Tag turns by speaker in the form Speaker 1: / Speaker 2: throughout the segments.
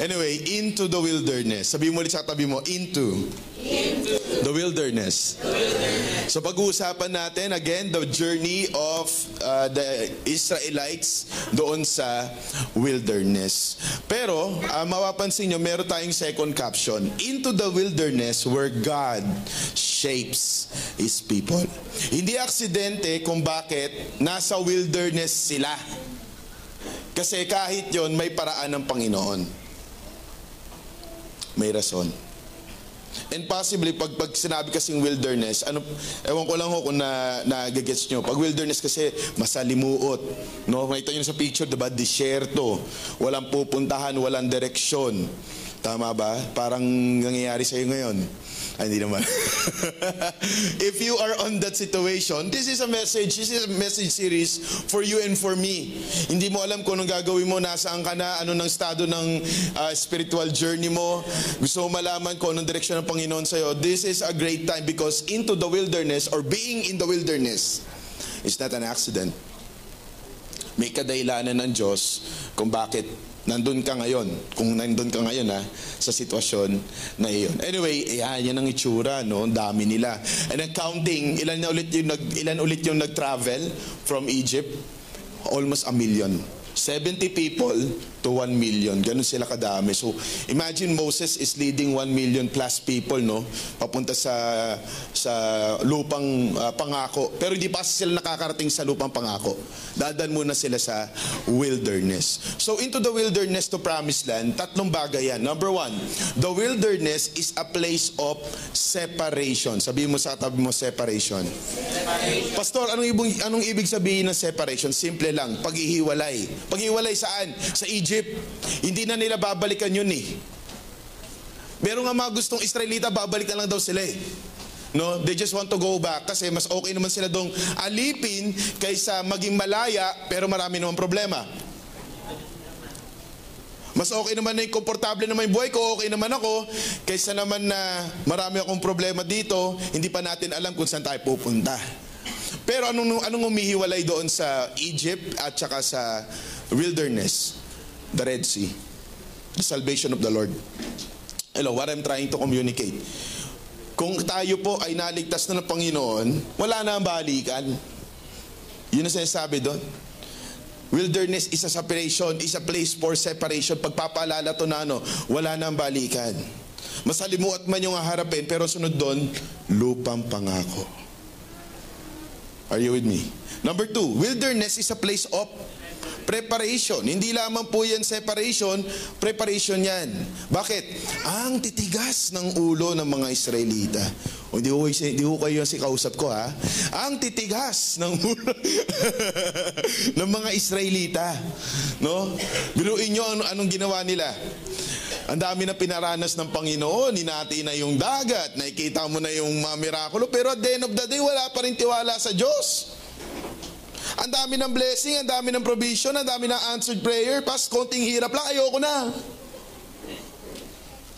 Speaker 1: Anyway, into the wilderness. Sabi mo ulit sa tabi mo, into. The wilderness. So pag-uusapan natin again the journey of uh, the Israelites doon sa wilderness. Pero uh, mapapansin nyo, meron tayong second caption. Into the wilderness where God shapes His people. Hindi aksidente kung bakit nasa wilderness sila. Kasi kahit yon may paraan ng Panginoon. May rason. And possibly, pag, pag sinabi kasing wilderness, ano, ewan ko lang ho kung na, nagagets nyo. Pag wilderness kasi, masalimuot. No? Makita nyo sa picture, diba? Disyerto. Walang pupuntahan, walang direksyon. Tama ba? Parang nangyayari sa'yo ngayon. Ay, hindi naman. If you are on that situation, this is a message, this is a message series for you and for me. Hindi mo alam kung anong gagawin mo, nasaan ka na, ano ng estado ng uh, spiritual journey mo. Gusto mo malaman kung anong direksyon ng Panginoon sa'yo. This is a great time because into the wilderness or being in the wilderness is not an accident. May kadailanan ng Diyos kung bakit nandun ka ngayon, kung nandun ka ngayon ha, sa sitwasyon na iyon. Anyway, yan, yan ang itsura, no? Dami nila. And then counting, ilan na ulit yung nag, ilan ulit yung nag-travel from Egypt? Almost a million. 70 people to 1 million. Ganun sila kadami. So, imagine Moses is leading 1 million plus people, no? Papunta sa sa lupang uh, pangako. Pero hindi pa sila nakakarating sa lupang pangako. Dadan muna sila sa wilderness. So, into the wilderness to promised land, tatlong bagay yan. Number one, the wilderness is a place of separation. Sabihin mo sa tabi mo, separation. separation. Pastor, anong ibig, anong ibig sabihin ng separation? Simple lang, paghihiwalay. Paghiwalay saan? Sa Egypt. Hindi na nila babalikan yun eh. Meron nga mga gustong Israelita, babalik na lang daw sila eh. No, they just want to go back kasi mas okay naman sila dong alipin kaysa maging malaya pero marami naman problema. Mas okay naman na yung komportable naman yung buhay ko, okay naman ako, kaysa naman na marami akong problema dito, hindi pa natin alam kung saan tayo pupunta. Pero anong, anong umihiwalay doon sa Egypt at saka sa wilderness? The Red Sea. The salvation of the Lord. Hello, what I'm trying to communicate. Kung tayo po ay naligtas na ng Panginoon, wala na ang balikan. Yun ang sinasabi doon. Wilderness is a separation, is a place for separation. Pagpapaalala to na ano, wala na ang balikan. Masalimuot man yung haharapin, pero sunod doon, lupang pangako. Are you with me? Number two, wilderness is a place of preparation. Hindi lamang po yan separation, preparation yan. Bakit? Ang titigas ng ulo ng mga Israelita. O di ko, di ko kayo si kausap ko ha. Ang titigas ng ulo ng mga Israelita. No? Biruin nyo ano, anong ginawa nila. Ang dami na pinaranas ng Panginoon, hinati na yung dagat, nakikita mo na yung mga mirakulo, pero at the end of the day, wala pa rin tiwala sa Diyos. Ang dami ng blessing, ang dami ng provision, ang dami ng answered prayer, pas konting hirap lang, ayoko na.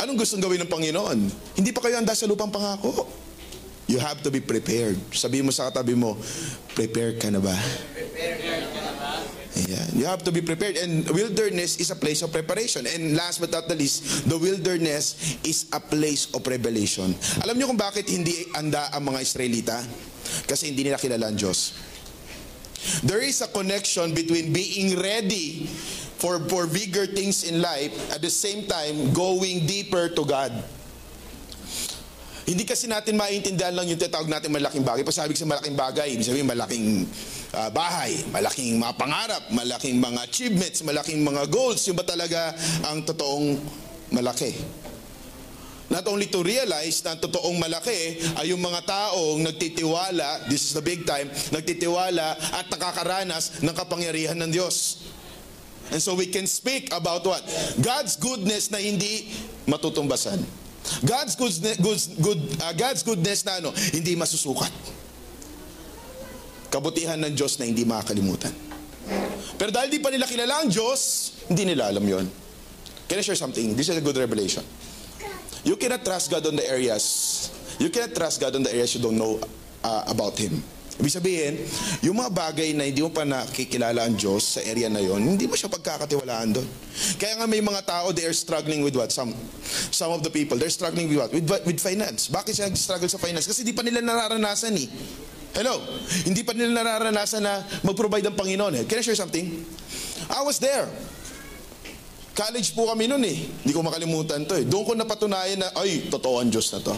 Speaker 1: Anong gustong gawin ng Panginoon? Hindi pa kayo handa sa lupang pangako. You have to be prepared. Sabi mo sa katabi mo, prepared ka na ba? Prepared ka na ba? Ayan. You have to be prepared. And wilderness is a place of preparation. And last but not the least, the wilderness is a place of revelation. Alam niyo kung bakit hindi anda ang mga Israelita? Kasi hindi nila kilala ang Diyos. There is a connection between being ready for, for bigger things in life at the same time going deeper to God. Hindi kasi natin maintindihan lang yung tinatawag natin malaking bagay. Pag sabi sa malaking bagay, ibig sabihin malaking uh, bahay, malaking mga pangarap, malaking mga achievements, malaking mga goals. Yung ba talaga ang totoong malaki? Not only to realize na totoong malaki ay yung mga taong nagtitiwala, this is the big time, nagtitiwala at nakakaranas ng kapangyarihan ng Diyos. And so we can speak about what? God's goodness na hindi matutumbasan. God's goodness, good, good, uh, God's goodness na ano, hindi masusukat. Kabutihan ng Diyos na hindi makakalimutan. Pero dahil di pa nila kilala ang Diyos, hindi nila alam yon. Can I share something? This is a good revelation. You cannot trust God on the areas, you cannot trust God on the areas you don't know uh, about Him. Ibig sabihin, yung mga bagay na hindi mo pa nakikilala ang Diyos sa area na yon, hindi mo siya pagkakatiwalaan doon. Kaya nga may mga tao, they are struggling with what? Some, some of the people, they're struggling with what? With, with finance. Bakit sila struggle sa finance? Kasi hindi pa nila nararanasan eh. Hello? Hindi pa nila nararanasan na mag-provide ang Panginoon eh. Can I share something? I was there. College po kami noon eh. Hindi ko makalimutan to eh. Doon ko napatunayan na, ay, totoo ang Diyos na to.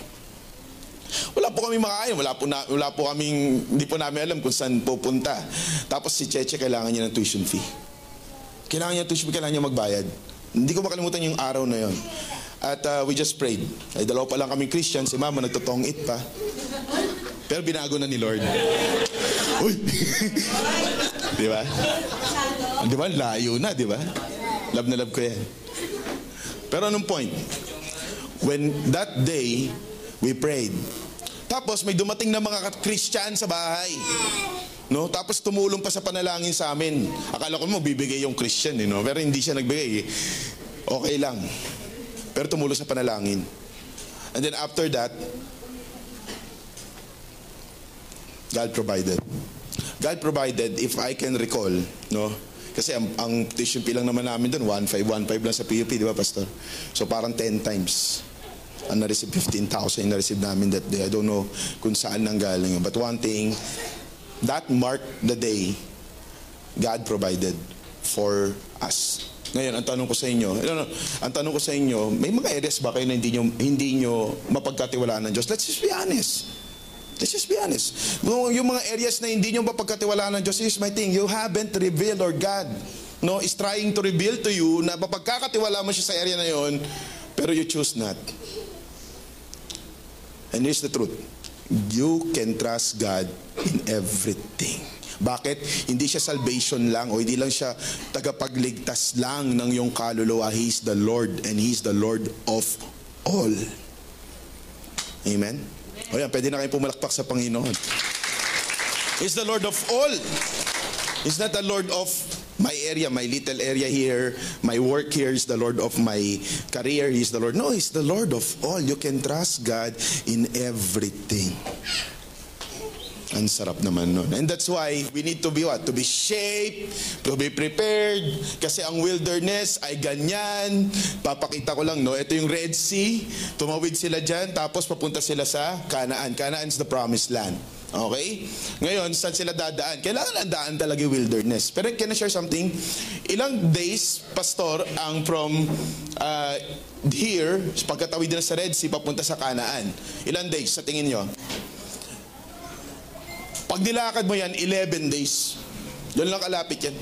Speaker 1: Wala po kami makain, wala po, na, wala po kaming, hindi po namin alam kung saan pupunta. Tapos si Cheche kailangan niya ng tuition fee. Kailangan niya tuition fee, kailangan niya magbayad. Hindi ko makalimutan yung araw na yon. At uh, we just prayed. Ay, dalawa pa lang kaming Christian, si mama nagtotong it pa. Pero binago na ni Lord. Uy! di ba? Di ba? Layo na, di ba? Love na love ko yan. Pero anong point? When that day, we prayed. Tapos may dumating na mga Christian sa bahay. No? Tapos tumulong pa sa panalangin sa amin. Akala ko mo bibigay yung Christian, eh, no? pero hindi siya nagbigay. Eh. Okay lang. Pero tumulong sa panalangin. And then after that, God provided. God provided, if I can recall, no? Kasi ang, ang tuition fee lang naman namin doon, 1.5, 1.5 lang sa PUP, di ba, Pastor? So parang 10 times. Ang na-receive 15,000 yung na-receive namin that day. I don't know kung saan nang galing. But one thing, that marked the day God provided for us. Ngayon, ang tanong ko sa inyo, no, no, ang tanong ko sa inyo, may mga areas ba kayo na hindi nyo, hindi nyo mapagkatiwalaan ng Diyos? Let's just be honest. Let's just be honest. Yung mga areas na hindi nyo mapagkatiwalaan ng Diyos, is my thing, you haven't revealed or God no, is trying to reveal to you na mapagkakatiwala mo siya sa area na yon, pero you choose not. And here's the truth. You can trust God in everything. Bakit? Hindi siya salvation lang o hindi lang siya tagapagligtas lang ng iyong kaluluwa. He's the Lord and He's the Lord of all. Amen? O yan, pwede na kayong pumalakpak sa Panginoon. He's the Lord of all. He's not the Lord of my area, my little area here, my work here is the Lord of my career, He's the Lord. No, He's the Lord of all. You can trust God in everything. Ang sarap naman nun. And that's why we need to be what? To be shaped, to be prepared. Kasi ang wilderness ay ganyan. Papakita ko lang, no? Ito yung Red Sea. Tumawid sila dyan, tapos papunta sila sa. Canaan is the promised land. Okay? Ngayon, saan sila dadaan? Kailangan ang daan talaga yung wilderness. Pero can I share something? Ilang days, pastor, ang from uh, here, pagkatawid na sa Red Sea, papunta sa Canaan. Ilang days sa tingin nyo? Pag nilakad mo yan, 11 days. Doon lang kalapit yan.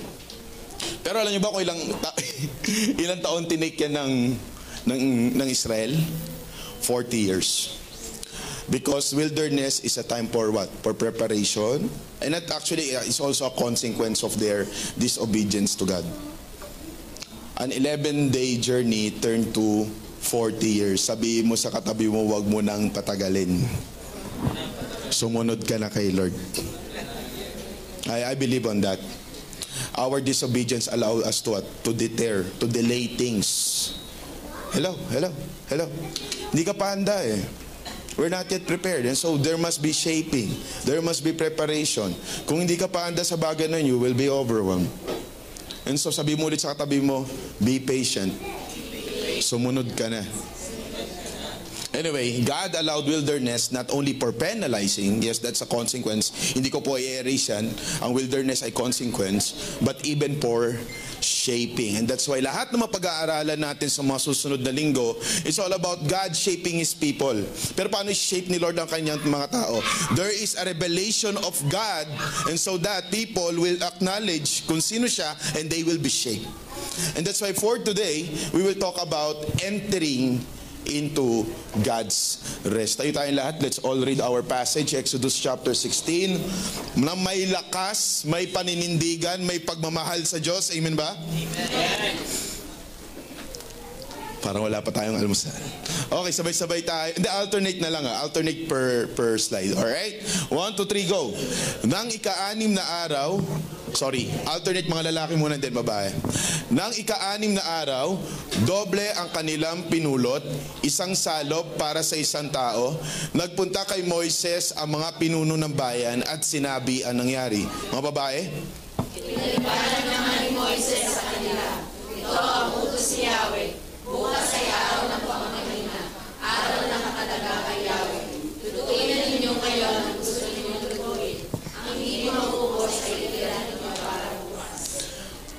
Speaker 1: Pero alam niyo ba kung ilang, ta- ilang taon tinake yan ng, ng, ng Israel? 40 years. Because wilderness is a time for what? For preparation. And that actually uh, is also a consequence of their disobedience to God. An 11-day journey turned to 40 years. Sabihin mo sa katabi mo, wag mo nang patagalin. Sumunod ka na kay Lord. I, I believe on that. Our disobedience allow us to, to deter, to delay things. Hello, hello, hello. Hindi ka pa handa eh. We're not yet prepared. And so there must be shaping. There must be preparation. Kung hindi ka pa handa sa bagay na you will be overwhelmed. And so sabi mo ulit sa katabi mo, be patient. Sumunod ka na. Anyway, God allowed wilderness not only for penalizing, yes, that's a consequence. Hindi ko po i-erase yan. Ang wilderness ay consequence, but even for shaping. And that's why lahat ng mapag-aaralan natin sa mga susunod na linggo, it's all about God shaping His people. Pero paano shape ni Lord ang kanyang mga tao? There is a revelation of God, and so that people will acknowledge kung sino siya, and they will be shaped. And that's why for today, we will talk about entering into God's rest. Tayo tayong lahat. Let's all read our passage, Exodus chapter 16. Na may lakas, may paninindigan, may pagmamahal sa Diyos. Amen ba? Amen. Parang wala pa tayong almusal. Okay, sabay-sabay tayo. Hindi, alternate na lang ha. Alternate per, per slide. Alright? One, two, three, go. Nang ika-anim na araw, sorry, alternate mga lalaki muna din babae. Nang ika-anim na araw, doble ang kanilang pinulot, isang salop para sa isang tao. Nagpunta kay Moises ang mga pinuno ng bayan at sinabi ang nangyari. Mga babae?
Speaker 2: Pinaliparan naman ni Moises sa kanila. Ito ang utos ni Yahweh. Bukas ay araw ng pamamahinga. Araw ng katalaga kay Yahweh. Tutuin na ninyo ngayon ang gusto ninyong lutuin. Ang hindi maubos ay itira ninyo para bukas.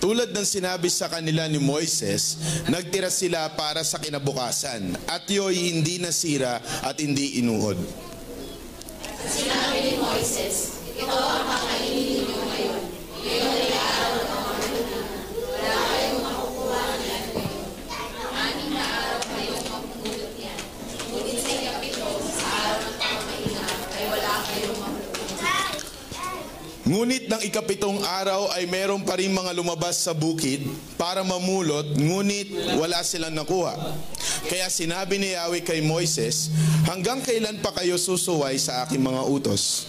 Speaker 1: Tulad ng sinabi sa kanila ni Moises, nagtira sila para sa kinabukasan at yo'y hindi nasira at hindi inuod.
Speaker 2: Sinabi ni Moises, ito ang kakainin ninyo ngayon. Ngayon ay araw ng pamamahinga. Wala kayong makukuha niyan ngayon. Anim na araw kayong mamumulot yan. Ngunit sa ikapito, sa araw ng pamamahinga, ay wala kayong makukuha.
Speaker 1: Ngunit ng ikapitong araw ay meron pa rin mga lumabas sa bukid para mamulot, ngunit wala silang nakuha. Kaya sinabi ni Yahweh kay Moises, hanggang kailan pa kayo susuway sa aking mga utos?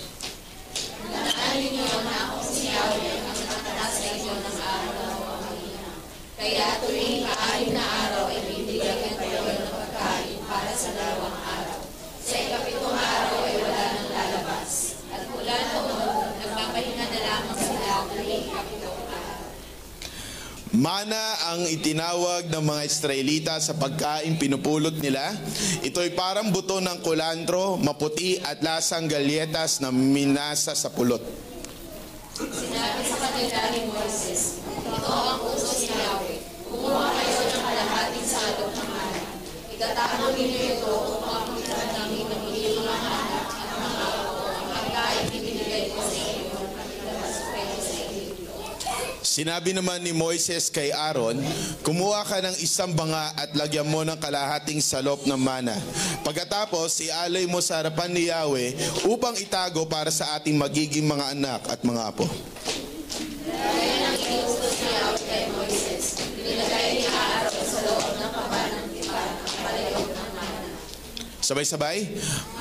Speaker 2: Alin niyo na ako si Yahweh ang nakatala sa inyo ng araw ng pamamahinga. Kaya tuwing kaalim na araw ay bibigyan kayo ng pagkain para sa dalawang araw. Sa ikapitong araw ay wala nang lalabas. At mula noon, nagpapahinga na lamang sila tuwing ikapitong araw.
Speaker 1: Mana ang itinawag ng mga Israelita sa pagkain pinupulot nila. Ito'y parang buto ng kulantro, maputi at lasang galyetas na minasa sa pulot.
Speaker 2: Sinabi sa kanila ni Moises, ito ang utos ni Yahweh. Kumuha kayo ng kalahating salok ng mana. Itatapon ninyo ito upang makitaan namin ng hindi mga mana at mga ako ang pagkain ibinigay ko sa inyo at ilabas ko kayo sa Egypto.
Speaker 1: Sinabi naman ni Moises kay Aaron, kumuha ka ng isang banga at lagyan mo ng kalahating salop ng mana. Pagkatapos, ialay mo sa harapan ni Yahweh upang itago para sa ating magiging mga anak at mga apo.
Speaker 2: Kaya nang inuutos ni Yahweh kay Moises, inilagay ni Aaron sa loob ng kabanang tipan ang palayog ng mana.
Speaker 1: Sabay-sabay,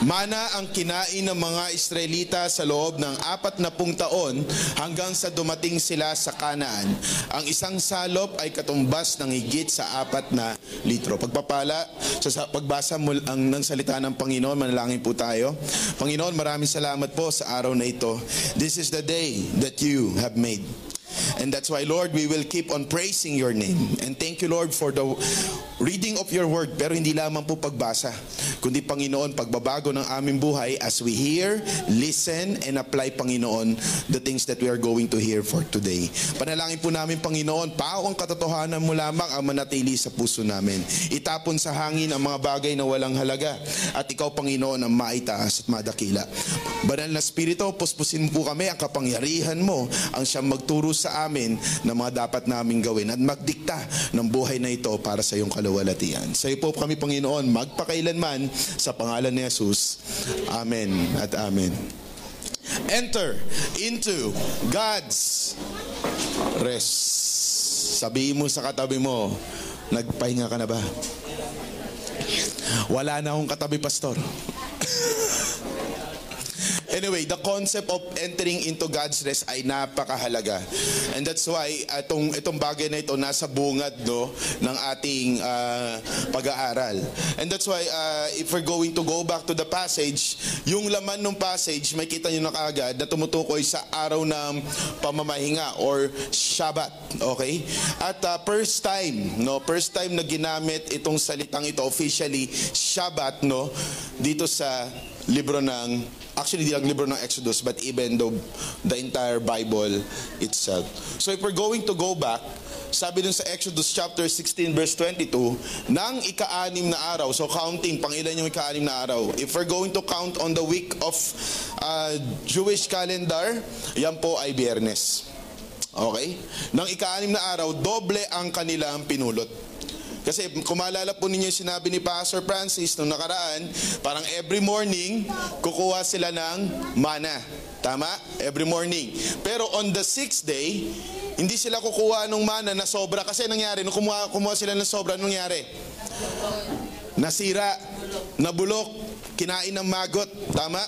Speaker 1: mana ang kinain ng mga Israelita sa loob ng apat na pung taon hanggang sa dumating sila sa Kanaan. Ang isang salop ay katumbas ng higit sa apat na litro. Pagpapala, sa sa pagbasa mo ang ng salita ng Panginoon, manalangin po tayo. Panginoon, maraming salamat po sa araw na ito. This is the day that you have made. And that's why, Lord, we will keep on praising your name. And thank you, Lord, for the reading of your word. Pero hindi lamang po pagbasa, kundi Panginoon, pagbabago ng aming buhay as we hear, listen, and apply, Panginoon, the things that we are going to hear for today. Panalangin po namin, Panginoon, pao ang katotohanan mo lamang ang manatili sa puso namin. Itapon sa hangin ang mga bagay na walang halaga. At ikaw, Panginoon, ang maitaas at madakila. Banal na Espiritu, puspusin po kami ang kapangyarihan mo ang siyang magturo sa amin ng mga dapat naming gawin at magdikta ng buhay na ito para sa iyong kaluwalhatian. Sa iyo po kami, Panginoon, magpakailanman sa pangalan ni Jesus. Amen at Amen. Enter into God's rest. Sabihin mo sa katabi mo, nagpahinga ka na ba? Wala na akong katabi, pastor. Anyway, the concept of entering into God's rest ay napakahalaga. And that's why itong itong bagay na ito nasa bungad no ng ating ah, pag-aaral. And that's why ah, if we're going to go back to the passage, yung laman ng passage, may kita niyo na kaagad na tumutukoy sa araw ng pamamahinga or Shabbat, okay? At ah, first time, no, first time na ginamit itong salitang ito officially Shabbat, no, dito sa libro ng actually di lang libro ng Exodus but even the, the entire Bible itself. So if we're going to go back, sabi dun sa Exodus chapter 16 verse 22, nang ika-anim na araw, so counting, pang ilan yung ika-anim na araw. If we're going to count on the week of uh, Jewish calendar, yan po ay biyernes. Okay? Nang ika-anim na araw, doble ang kanilang pinulot. Kasi kung maalala po ninyo yung sinabi ni Pastor Francis nung nakaraan, parang every morning, kukuha sila ng mana. Tama? Every morning. Pero on the sixth day, hindi sila kukuha ng mana na sobra. Kasi nangyari, nung kumuha, kumuha sila ng sobra, nangyari? Nasira, nabulok, kinain ng magot. Tama?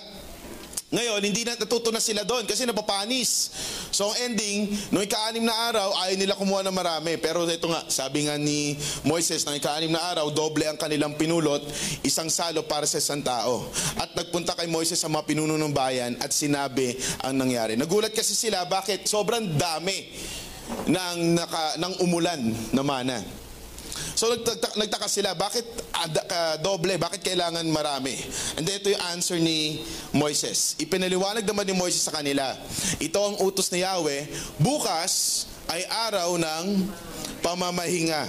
Speaker 1: Ngayon, hindi na natuto na sila doon kasi napapanis. So, ang ending, nung ika-anim na araw, ayaw nila kumuha ng marami. Pero ito nga, sabi nga ni Moises, nung ika-anim na araw, doble ang kanilang pinulot, isang salo para sa isang tao. At nagpunta kay Moises sa mga pinuno ng bayan at sinabi ang nangyari. Nagulat kasi sila, bakit sobrang dami ng, naka, ng umulan na mana. So nagtaka, sila, bakit ka, doble? Bakit kailangan marami? And ito yung answer ni Moises. Ipinaliwanag naman ni Moises sa kanila. Ito ang utos ni Yahweh, bukas ay araw ng pamamahinga.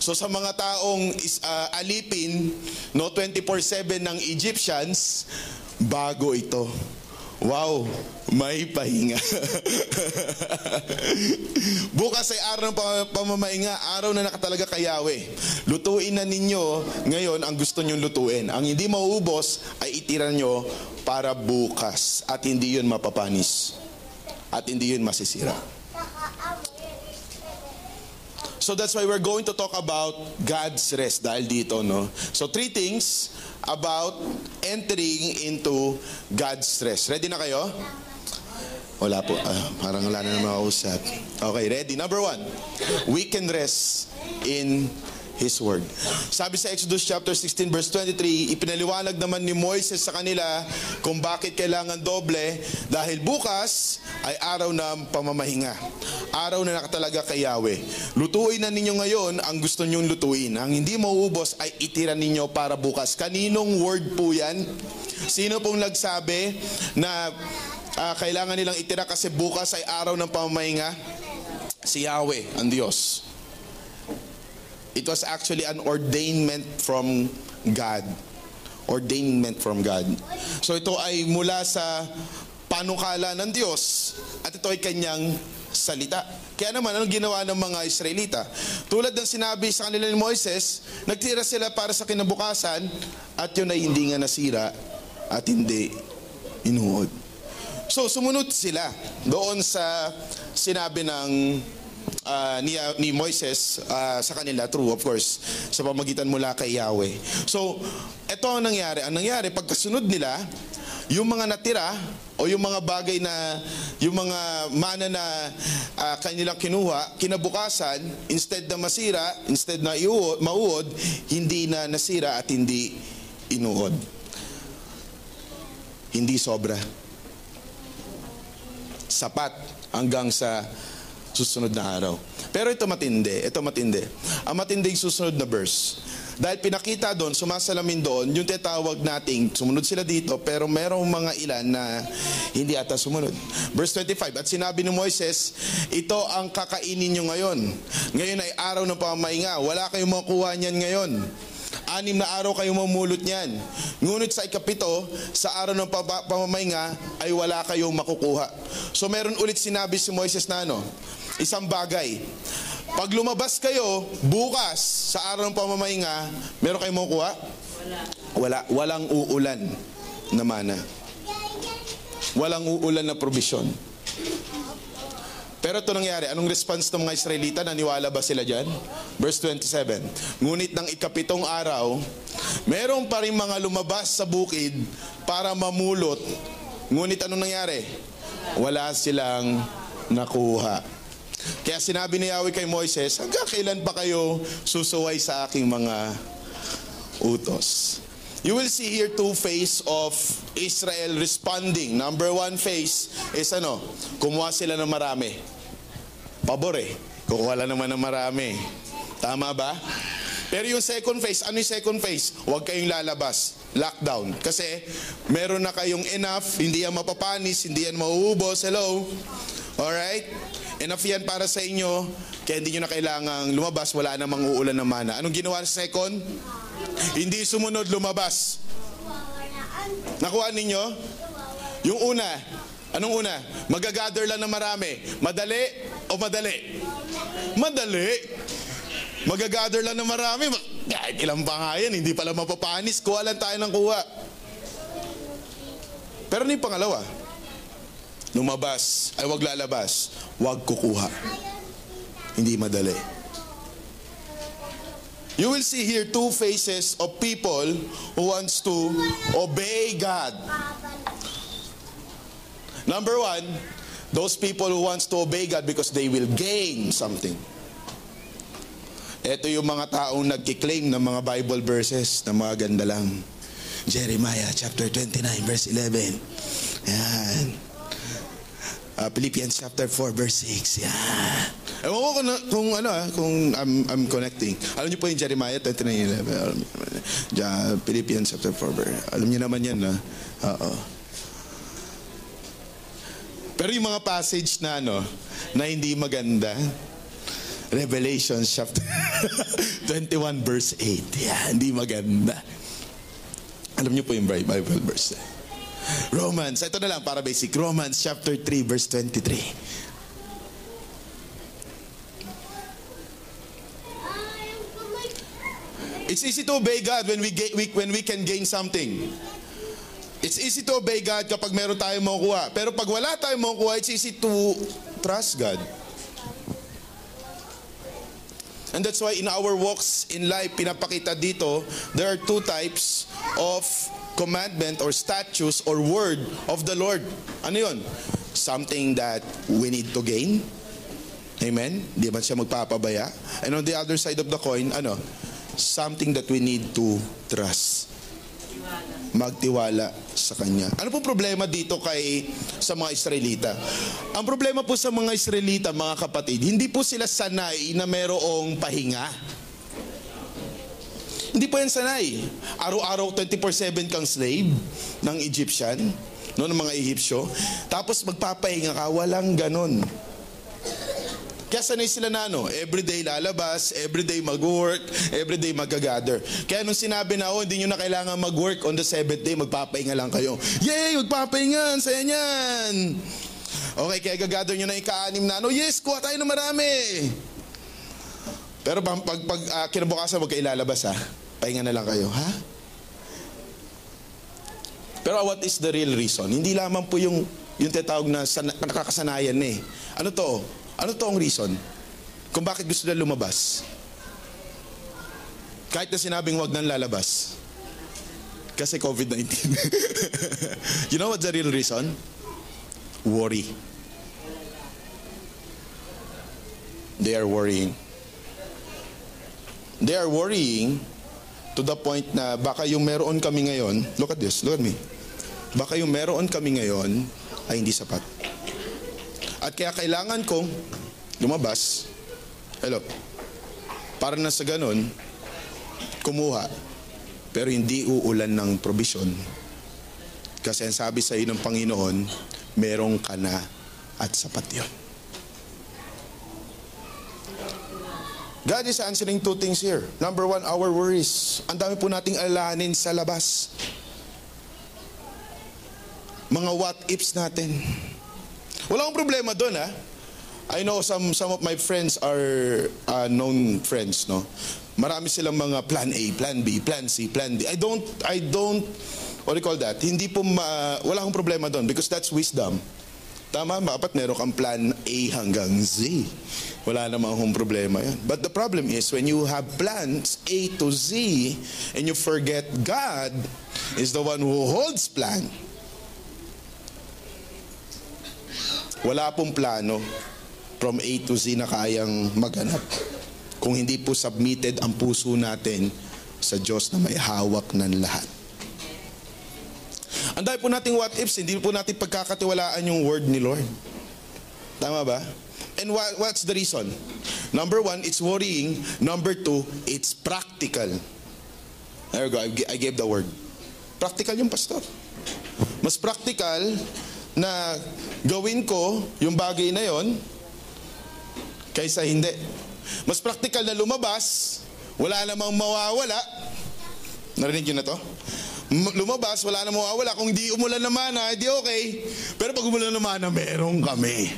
Speaker 1: So sa mga taong is, ah, alipin, no 24/7 ng Egyptians, bago ito. Wow, may pahinga. Bukas ay araw ng pam- pamamahinga, araw na nakatalaga kay Yahweh. Lutuin na ninyo ngayon ang gusto nyong lutuin. Ang hindi mauubos ay itira nyo para bukas at hindi yun mapapanis. At hindi yun masisira. So that's why we're going to talk about God's rest dahil dito, no? So three things about entering into God's rest. Ready na kayo? Wala po. Ah, parang wala na naman makausap. Okay, ready? Number one, we can rest in His Word. Sabi sa Exodus chapter 16 verse 23, ipinaliwanag naman ni Moises sa kanila kung bakit kailangan doble dahil bukas ay araw ng pamamahinga. Araw na nakatalaga kay Yahweh. Lutuin na ninyo ngayon ang gusto nyong lutuin. Ang hindi mauubos ay itira ninyo para bukas. Kaninong word po yan? Sino pong nagsabi na ah, kailangan nilang itira kasi bukas ay araw ng pamamahinga? Si Yahweh, ang Diyos. It was actually an ordainment from God. Ordainment from God. So ito ay mula sa panukala ng Diyos at ito ay kanyang salita. Kaya naman, anong ginawa ng mga Israelita? Tulad ng sinabi sa kanila ni Moises, nagtira sila para sa kinabukasan at yun ay hindi nga nasira at hindi inuod. So sumunod sila doon sa sinabi ng ah, ni, ni Moises ah, sa kanila, true of course, sa pamagitan mula kay Yahweh. So, ito ang nangyari. Ang nangyari, pagkasunod nila, yung mga natira o yung mga bagay na, yung mga mana na ah, kanilang kinuha, kinabukasan, instead na masira, instead na iuod, mauod, hindi na nasira at hindi inuod. Hindi sobra sapat hanggang sa susunod na araw. Pero ito matindi, ito matindi. Ang matinding susunod na verse. Dahil pinakita doon, sumasalamin doon, yung tinatawag nating, sumunod sila dito, pero merong mga ilan na hindi ata sumunod. Verse 25, At sinabi ni Moises, ito ang kakainin nyo ngayon. Ngayon ay araw ng pamahinga. Wala kayong makuha niyan ngayon. Anim na araw kayo mamulot niyan. Ngunit sa ikapito, sa araw ng pamamahinga, ay wala kayong makukuha. So meron ulit sinabi si Moises na ano, isang bagay. Pag lumabas kayo, bukas, sa araw ng pamamahinga, meron kayong makukuha? Wala. Walang uulan na mana. Walang uulan na probisyon. Pero ito nangyari, anong response ng mga Israelita? Naniwala ba sila dyan? Verse 27. Ngunit ng ikapitong araw, meron pa rin mga lumabas sa bukid para mamulot. Ngunit anong nangyari? Wala silang nakuha. Kaya sinabi ni Yahweh kay Moises, hanggang kailan pa kayo susuway sa aking mga utos? You will see here two phase of Israel responding. Number one phase is ano? Kumuha sila ng marami. Pabor eh. Kukuha lang naman ng marami. Tama ba? Pero yung second phase, ano yung second phase? Huwag kayong lalabas. Lockdown. Kasi meron na kayong enough, hindi yan mapapanis, hindi yan mauubos. Hello? Alright? Enough yan para sa inyo, kaya hindi nyo na kailangang lumabas, wala namang uulan ng mana. Anong ginawa sa second? Hindi sumunod lumabas. Nakuha ninyo? Yung una, anong una? Magagather lang ng marami. Madali o madali? Madali. Magagather lang ng marami. Ma- Kahit ilang pa nga yan, hindi pala mapapanis. Kuha lang tayo ng kuha. Pero ano yung pangalawa? Lumabas, ay wag lalabas, wag kukuha. Hindi madali. You will see here two faces of people who wants to obey God. Number one, those people who wants to obey God because they will gain something. Ito yung mga taong nagkiklaim ng mga Bible verses na mga ganda lang. Jeremiah chapter 29 verse 11. Yan. Uh, Philippians chapter 4 verse 6. Yan. Ewan ko kung, kung ano ah, kung I'm, I'm connecting. Alam niyo po yung Jeremiah 29.11. Alam niyo naman. Ja, Philippians chapter 4 verse. Alam niyo naman yan na. Oo. Pero yung mga passage na ano, na hindi maganda, Revelation chapter 21 verse 8. Yeah, hindi maganda. Alam niyo po yung Bible verse. Romans, ito na lang para basic. Romans chapter 3 verse 23. It's easy to obey God when we, we when we can gain something. It's easy to obey God kapag meron tayong makukuha. Pero pag wala tayong makukuha, it's easy to trust God. And that's why in our walks in life, pinapakita dito, there are two types of commandment or statutes or word of the Lord. Ano yun? Something that we need to gain. Amen? Di ba siya magpapabaya? And on the other side of the coin, ano? Something that we need to trust magtiwala sa Kanya. Ano pong problema dito kay sa mga Israelita? Ang problema po sa mga Israelita, mga kapatid, hindi po sila sanay na merong pahinga. Hindi po yan sanay. Araw-araw 24-7 kang slave ng Egyptian, no, ng mga Egyptyo. Tapos magpapahinga ka, walang ganon. Kaya sanay sila na ano, everyday lalabas, everyday mag-work, everyday mag-gather. Kaya nung sinabi na, oh, hindi nyo na kailangan mag-work on the seventh day, magpapahinga lang kayo. Yay! Magpapahinga! Saya niyan! Okay, kaya gagather nyo na ika-anim na, ano, yes, kuha tayo ng marami! Pero pag, pag, pag uh, kinabukasan, huwag kayo ilalabas ha. Pahinga na lang kayo, ha? Pero what is the real reason? Hindi lamang po yung, yung tinatawag na sana, nakakasanayan na eh. Ano to? Ano to ang reason? Kung bakit gusto nila lumabas? Kahit na sinabing wag nang lalabas. Kasi COVID-19. you know what's the real reason? Worry. They are worrying. They are worrying to the point na baka yung meron kami ngayon, look at this, look at me. Baka yung meron kami ngayon ay hindi sapat. At kaya kailangan kong lumabas. Hello. Para na sa ganun, kumuha. Pero hindi uulan ng provision. Kasi ang sabi sa iyo ng Panginoon, merong ka na at sapat yon. God is answering two things here. Number one, our worries. Ang dami po nating alalahanin sa labas. Mga what ifs natin. Wala akong problema doon ha. I know some some of my friends are uh, known friends, no. Marami silang mga plan A, plan B, plan C, plan D. I don't I don't what do you call that? Hindi po ma, wala akong problema doon because that's wisdom. Tama, dapat meron kang plan A hanggang Z. Wala namang akong problema yan. But the problem is when you have plans A to Z and you forget God is the one who holds plan. Wala pong plano from A to Z na kayang maganap kung hindi po submitted ang puso natin sa Diyos na may hawak ng lahat. Ang dahil po nating what ifs, hindi po natin pagkakatiwalaan yung word ni Lord. Tama ba? And what, what's the reason? Number one, it's worrying. Number two, it's practical. There we go, I gave the word. Practical yung pastor. Mas practical na gawin ko yung bagay na yon kaysa hindi. Mas practical na lumabas, wala namang mawawala. Narinig yun na to? Lumabas, wala na mawawala. Kung hindi umulan naman, ha, hindi okay. Pero pag umulan naman, na meron kami.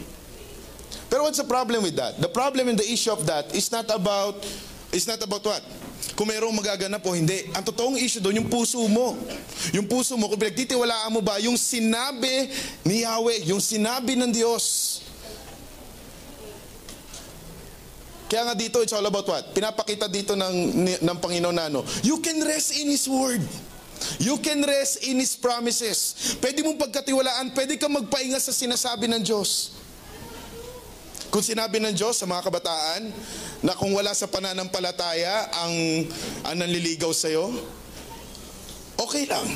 Speaker 1: Pero what's the problem with that? The problem in the issue of that is not about, is not about what? Kung merong magaganap o hindi. Ang totoong issue doon, yung puso mo. Yung puso mo, kung pinagtitiwalaan mo ba, yung sinabi ni Yahweh, yung sinabi ng Diyos. Kaya nga dito, it's all about what? Pinapakita dito ng, ng Panginoon na ano, you can rest in His Word. You can rest in His promises. Pwede mong pagkatiwalaan, pwede kang magpainga sa sinasabi ng Diyos. Kung sinabi ng Diyos sa mga kabataan na kung wala sa pananampalataya ang, ang nanliligaw sa'yo, okay lang.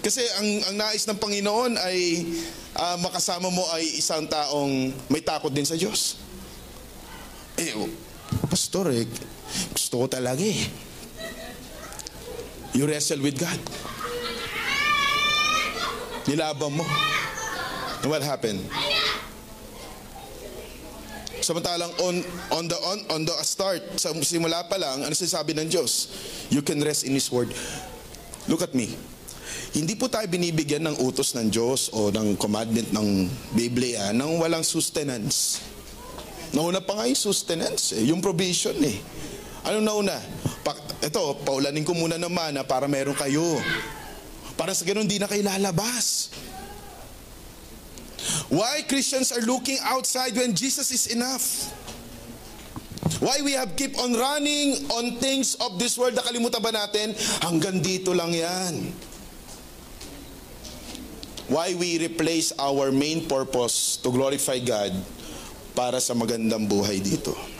Speaker 1: Kasi ang, ang nais ng Panginoon ay ah, makasama mo ay isang taong may takot din sa Diyos. Eh, pastor, eh, gusto ko talaga eh. You wrestle with God. Nilaban mo. And what happened? Samantalang on on the on on the start sa simula pa lang ano sinasabi ng Diyos? You can rest in His word. Look at me. Hindi po tayo binibigyan ng utos ng Diyos o ng commandment ng Biblia nang walang sustenance. Nauna pa nga yung sustenance, eh, yung provision eh. Ano nauna? Pa, ito, paulanin ko muna ng mana para meron kayo. Para sa ganun, di na kayo lalabas. Why Christians are looking outside when Jesus is enough? Why we have keep on running on things of this world? Nakalimutan ba natin? Hanggang dito lang yan. Why we replace our main purpose to glorify God para sa magandang buhay dito.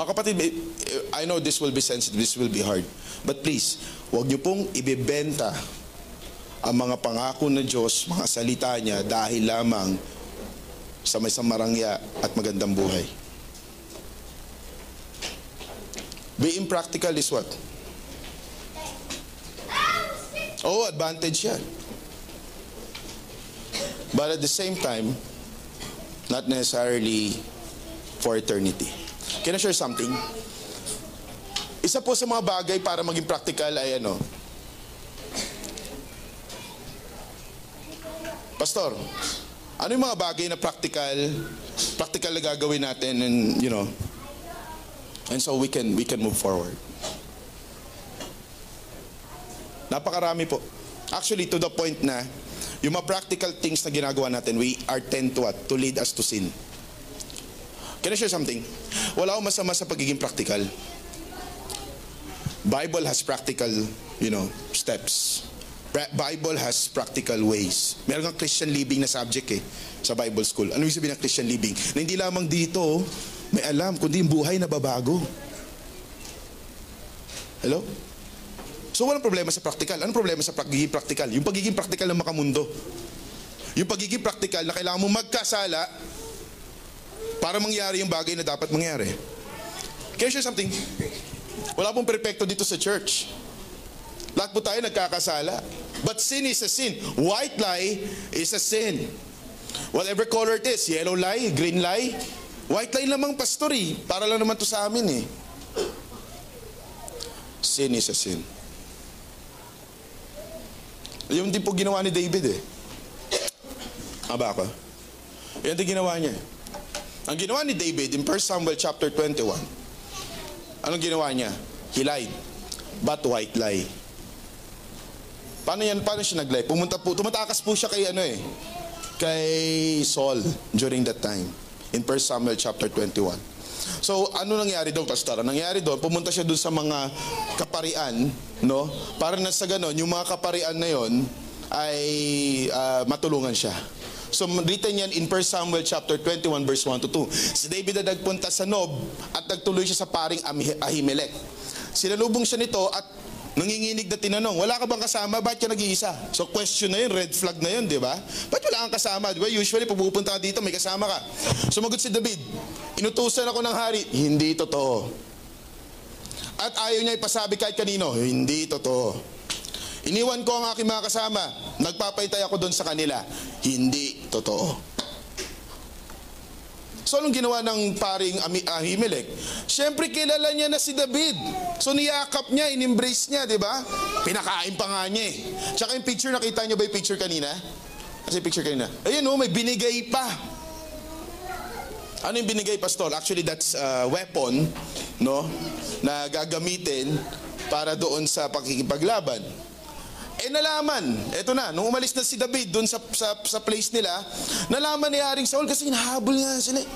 Speaker 1: Mga kapatid, I know this will be sensitive, this will be hard. But please, huwag niyo pong ibebenta ang mga pangako ng Diyos, mga salita niya dahil lamang sa may samarangya at magandang buhay. Being practical is what? Oh, advantage yan. But at the same time, not necessarily for eternity. Can I share something? Isa po sa mga bagay para maging practical ay ano, Pastor, ano yung mga bagay na practical, practical na gagawin natin and you know, and so we can we can move forward. Napakarami po. Actually, to the point na yung mga practical things na ginagawa natin, we are tend to what? To lead us to sin. Can I share something? Wala akong masama sa pagiging practical. Bible has practical, you know, steps. Bible has practical ways. Meron kang Christian living na subject eh, sa Bible school. Ano yung sabihin ng Christian living? Na hindi lamang dito, oh, may alam, kundi yung buhay na babago. Hello? So walang problema sa practical. Anong problema sa pagiging practical? Yung pagiging practical ng makamundo. Yung pagiging practical na kailangan mo magkasala para mangyari yung bagay na dapat mangyari. Can I share something? Wala pong perpekto dito sa church. Lahat po tayo nagkakasala. But sin is a sin. White lie is a sin. Whatever color it is, yellow lie, green lie, white lie lamang pastor eh. Para lang naman to sa amin eh. Sin is a sin. Yung din po ginawa ni David eh. Aba ako. Yan din ginawa niya. Ang ginawa ni David in 1 Samuel chapter 21, anong ginawa niya? He lied. But white lie. Paano yan? Paano siya nag-lie? Pumunta po, tumatakas po siya kay ano eh, kay Saul during that time. In 1 Samuel chapter 21. So, ano nangyari doon, Pastor? Ang nangyari doon, pumunta siya doon sa mga kaparian, no? Para na sa ganon, yung mga kaparian na yon ay ah, matulungan siya. So, written yan in 1 Samuel chapter 21 verse 1 to 2. Si David na nagpunta sa Nob at nagtuloy siya sa paring Ahimelech. Sinalubong siya nito at nanginginig na tinanong, wala ka bang kasama? Ba't ka nag-iisa? So question na yun, red flag na yun, di ba? Ba't wala kang kasama? Di ba? Usually, pag pupunta ka dito, may kasama ka. Sumagot si David, inutusan ako ng hari. Hindi totoo. At ayaw niya ipasabi kahit kanino. Hindi totoo. Iniwan ko ang aking mga kasama. Nagpapaytay ako doon sa kanila. Hindi totoo. So anong ginawa ng paring Ahimelech? Siyempre kilala niya na si David. So niyakap niya, in-embrace niya, di ba? Pinakain pa nga niya eh. Tsaka yung picture, nakita niyo ba yung picture kanina? Kasi picture kanina. Ayun oh, may binigay pa. Ano yung binigay, Pastor? Actually, that's a weapon, no? Na gagamitin para doon sa pakikipaglaban. Eh nalaman, eto na, nung umalis na si David doon sa, sa, sa place nila, nalaman ni Haring Saul kasi hinahabol nga sila. eh.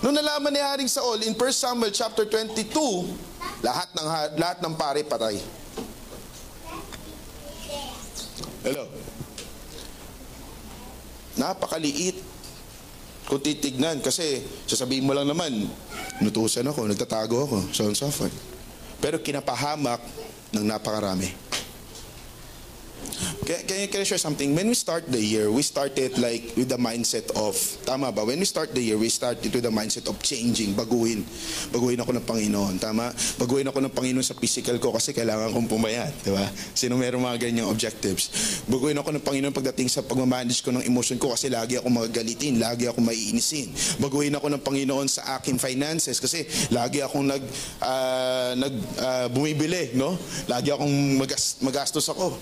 Speaker 1: Nung nalaman ni Haring Saul in 1 Samuel chapter 22, lahat ng ha- lahat ng pare patay. Hello? Napakaliit. Kung titignan, kasi sasabihin mo lang naman, nutusan ako, nagtatago ako, so on so forth. Pero kinapahamak ng napakarami. Can, can, can I share something? When we start the year, we started like with the mindset of, tama ba? When we start the year, we started with the mindset of changing, baguhin. Baguhin ako ng Panginoon, tama? Baguhin ako ng Panginoon sa physical ko kasi kailangan kong pumayat, di ba? Sino meron mga ganyang objectives? Baguhin ako ng Panginoon pagdating sa pagmamanage ko ng emotion ko kasi lagi ako magagalitin, lagi ako maiinisin. Baguhin ako ng Panginoon sa aking finances kasi lagi akong nag, ah, nag ah, bumibili, no? Lagi akong magas, magastos ako.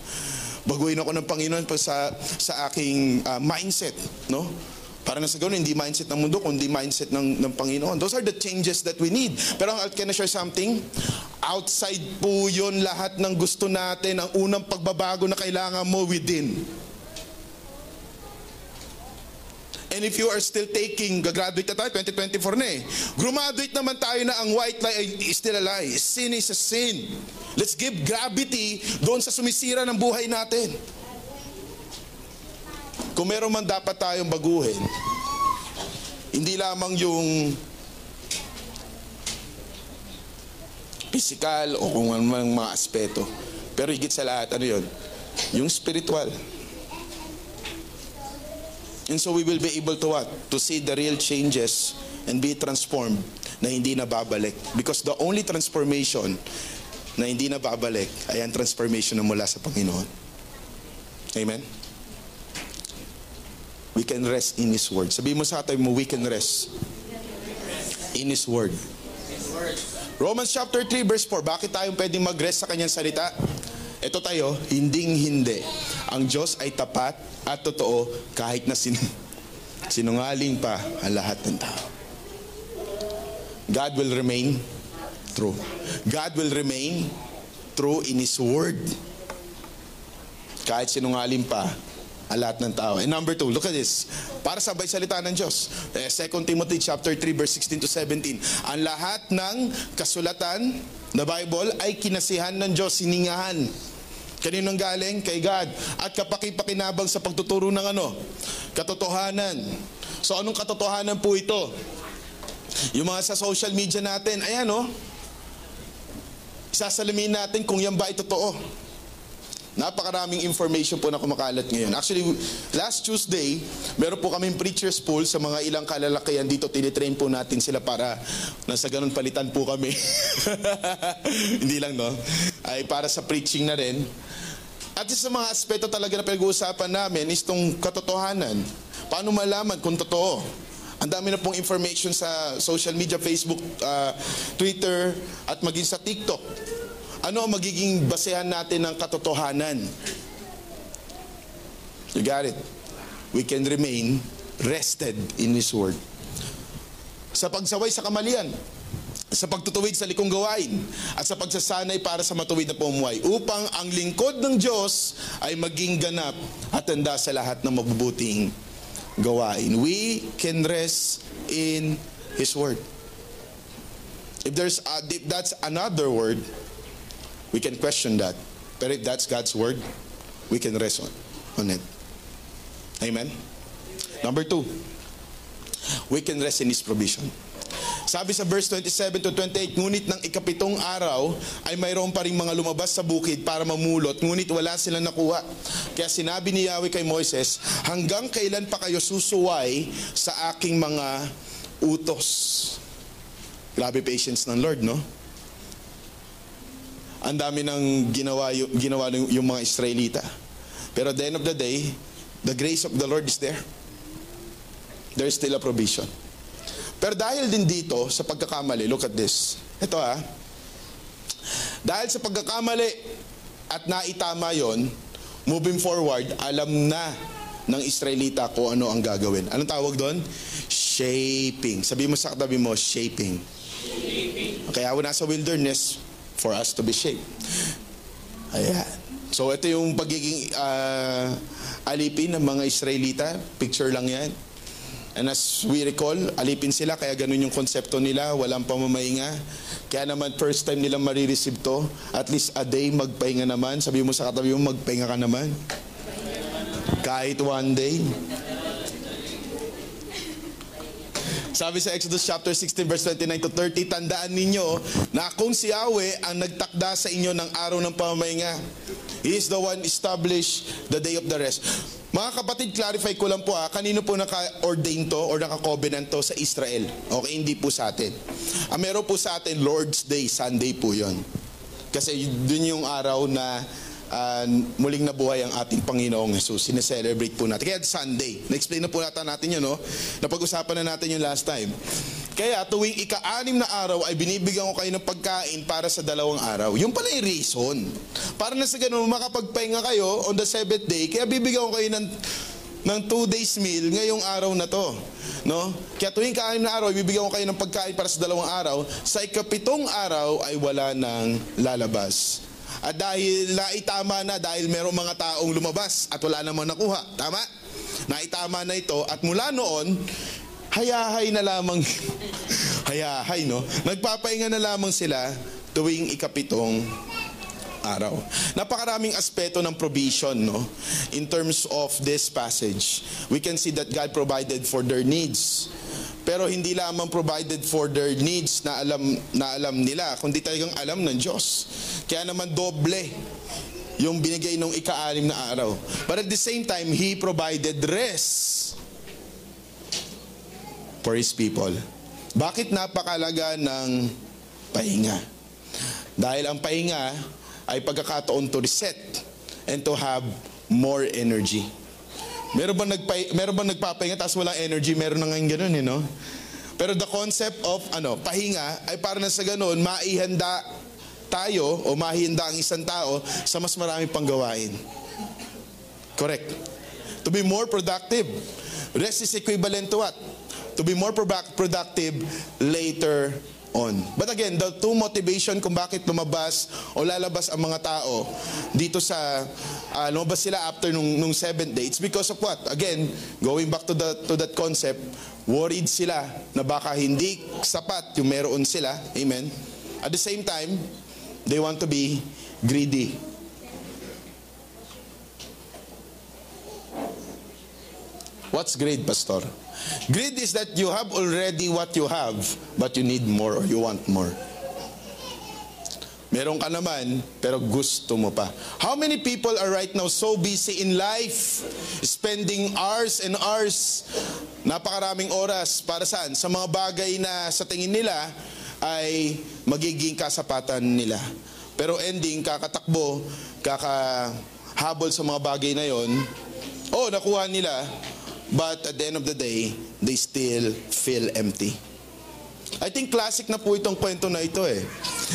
Speaker 1: Baguhin ako ng Panginoon pa sa, sa aking ah, mindset, no? Para na sa ganoon, hindi mindset ng mundo, kundi mindset ng, ng Panginoon. Those are the changes that we need. Pero can I share something? Outside po yun lahat ng gusto natin. Ang unang pagbabago na kailangan mo within. And if you are still taking, gagraduate na tayo, 2024 na eh. Graduate naman tayo na ang white lie ay still a lie. Sin is a sin. Let's give gravity doon sa sumisira ng buhay natin. Kung meron man dapat tayong baguhin, hindi lamang yung physical o kung ano man mga aspeto. Pero higit sa lahat, ano yun? Yung spiritual. And so we will be able to what? To see the real changes and be transformed na hindi na babalik. Because the only transformation na hindi na babalik ay ang transformation na mula sa Panginoon. Amen? We can rest in His Word. Sabihin mo sa atay mo, we can rest in His Word. Romans chapter 3 verse 4, bakit tayo pwedeng mag-rest sa kanyang salita? Ito tayo, hinding hindi. Ang Diyos ay tapat at totoo kahit na sin sinungaling pa ang lahat ng tao. God will remain true. God will remain true in His Word. Kahit sinungaling pa ang lahat ng tao. And number two, look at this. Para sabay salita ng Diyos. Eh, 2 Timothy chapter 3 verse 16 to 17. Ang lahat ng kasulatan na Bible ay kinasihan ng Diyos, siningahan. Kaninong galing? Kay God. At kapakipakinabang sa pagtuturo ng ano? Katotohanan. So anong katotohanan po ito? Yung mga sa social media natin, ayan oh. Isasalamin natin kung yan ba ay totoo. Napakaraming information po na kumakalat ngayon. Actually, last Tuesday, meron po kaming preacher's pool sa mga ilang kalalakihan dito. Tinitrain po natin sila para nasa ganun palitan po kami. Hindi lang, no? Ay para sa preaching na rin. At isa sa mga aspeto talaga na pinag-uusapan namin is itong katotohanan. Paano malaman kung totoo? Ang dami na pong information sa social media, Facebook, uh, Twitter, at maging sa TikTok. Ano ang magiging basehan natin ng katotohanan? You got it. We can remain rested in His Word. Sa pagsaway sa kamalian, sa pagtutuwid sa likong gawain, at sa pagsasanay para sa matuwid na pumuhay, upang ang lingkod ng Diyos ay maging ganap at handa sa lahat ng mabubuting gawain. We can rest in His Word. If there's a, if that's another word, we can question that. But if that's God's word, we can rest on, on it. Amen? Number two, we can rest in His provision. Sabi sa verse 27 to 28, ngunit ng ikapitong araw ay mayroon pa rin mga lumabas sa bukid para mamulot, ngunit wala silang nakuha. Kaya sinabi ni Yahweh kay Moises, hanggang kailan pa kayo susuway sa aking mga utos? Grabe patience ng Lord, no? Ang dami ng ginawa, yung, ginawa ng- yung mga Israelita. Pero at the end of the day, the grace of the Lord is there. There is still a provision. Pero dahil din dito sa pagkakamali, look at this. Ito ah. Dahil sa pagkakamali at naitama yon, moving forward, alam na ng Israelita kung ano ang gagawin. Anong tawag doon? Shaping. Sabi mo sa katabi mo, shaping. Kaya ako nasa wilderness for us to be shaped. Ayan. So ito yung pagiging ah, alipin ng mga Israelita. Picture lang yan. And as we recall, alipin sila, kaya ganun yung konsepto nila, walang pamamahinga. Kaya naman, first time nilang marireceive to, at least a day, magpahinga naman. Sabi mo sa katabi mo, magpahinga ka naman. Kahit one day. Sabi sa Exodus chapter 16 verse 29 to 30, tandaan ninyo na akong si Yahweh ang nagtakda sa inyo ng araw ng pamamahinga. He is the one established the day of the rest. Mga kapatid, clarify ko lang po ha, kanino po naka-ordain to or naka-covenant to sa Israel? Okay, hindi po sa atin. Ang meron po sa atin, Lord's Day, Sunday po yon. Kasi dun yung araw na ah, muling nabuhay ang ating Panginoong Jesus. Sineselebrate po natin. Kaya Sunday. Na-explain na po natin natin yun, no? Napag-usapan na natin yung last time. Kaya tuwing ika-anim na araw ay binibigyan ko kayo ng pagkain para sa dalawang araw. Yung pala yung reason. Para na sa ganun, makapagpahinga kayo on the seventh day, kaya bibigyan ko kayo ng ng two days meal ngayong araw na to. No? Kaya tuwing kaanim na araw, bibigyan ko kayo ng pagkain para sa dalawang araw. Sa ikapitong araw ay wala nang lalabas. At dahil naitama na, dahil merong mga taong lumabas at wala namang nakuha. Tama? Naitama na ito. At mula noon, hayahay na lamang, hayahay no? Nagpapahinga na lamang sila tuwing ikapitong araw. Napakaraming aspeto ng provision, no? In terms of this passage, we can see that God provided for their needs. Pero hindi lamang provided for their needs na alam na alam nila, kundi talagang alam ng Diyos. Kaya naman doble yung binigay ng ika-anim na araw. But at the same time, He provided rest for His people. Bakit napakalaga ng pahinga? Dahil ang pahinga ay pagkakataon to reset and to have more energy. Meron ba nagpa meron ba nagpapahinga tapos walang energy? Meron na ngayon ganun, eh, no? Pero the concept of ano, pahinga ay para na sa ganun maihanda tayo o mahihanda ang isang tao sa mas marami pang gawain. Correct. To be more productive. Rest is equivalent to what? To be more produ- productive later on. But again, the two motivation kung bakit lumabas o lalabas ang mga tao dito sa uh, lumabas sila after nung, nung seventh day, it's because of what? Again, going back to, the, to that concept, worried sila na baka hindi sapat yung meron sila. Amen? At the same time, they want to be greedy. What's greed, Pastor? Greed is that you have already what you have, but you need more or you want more. Meron ka naman, pero gusto mo pa. How many people are right now so busy in life, spending hours and hours, napakaraming oras, para saan? Sa mga bagay na sa tingin nila ay magiging kasapatan nila. Pero ending, kakatakbo, kakahabol sa mga bagay na yon. Oh, nakuha nila, But at the end of the day, they still feel empty. I think classic na po itong kwento na ito eh.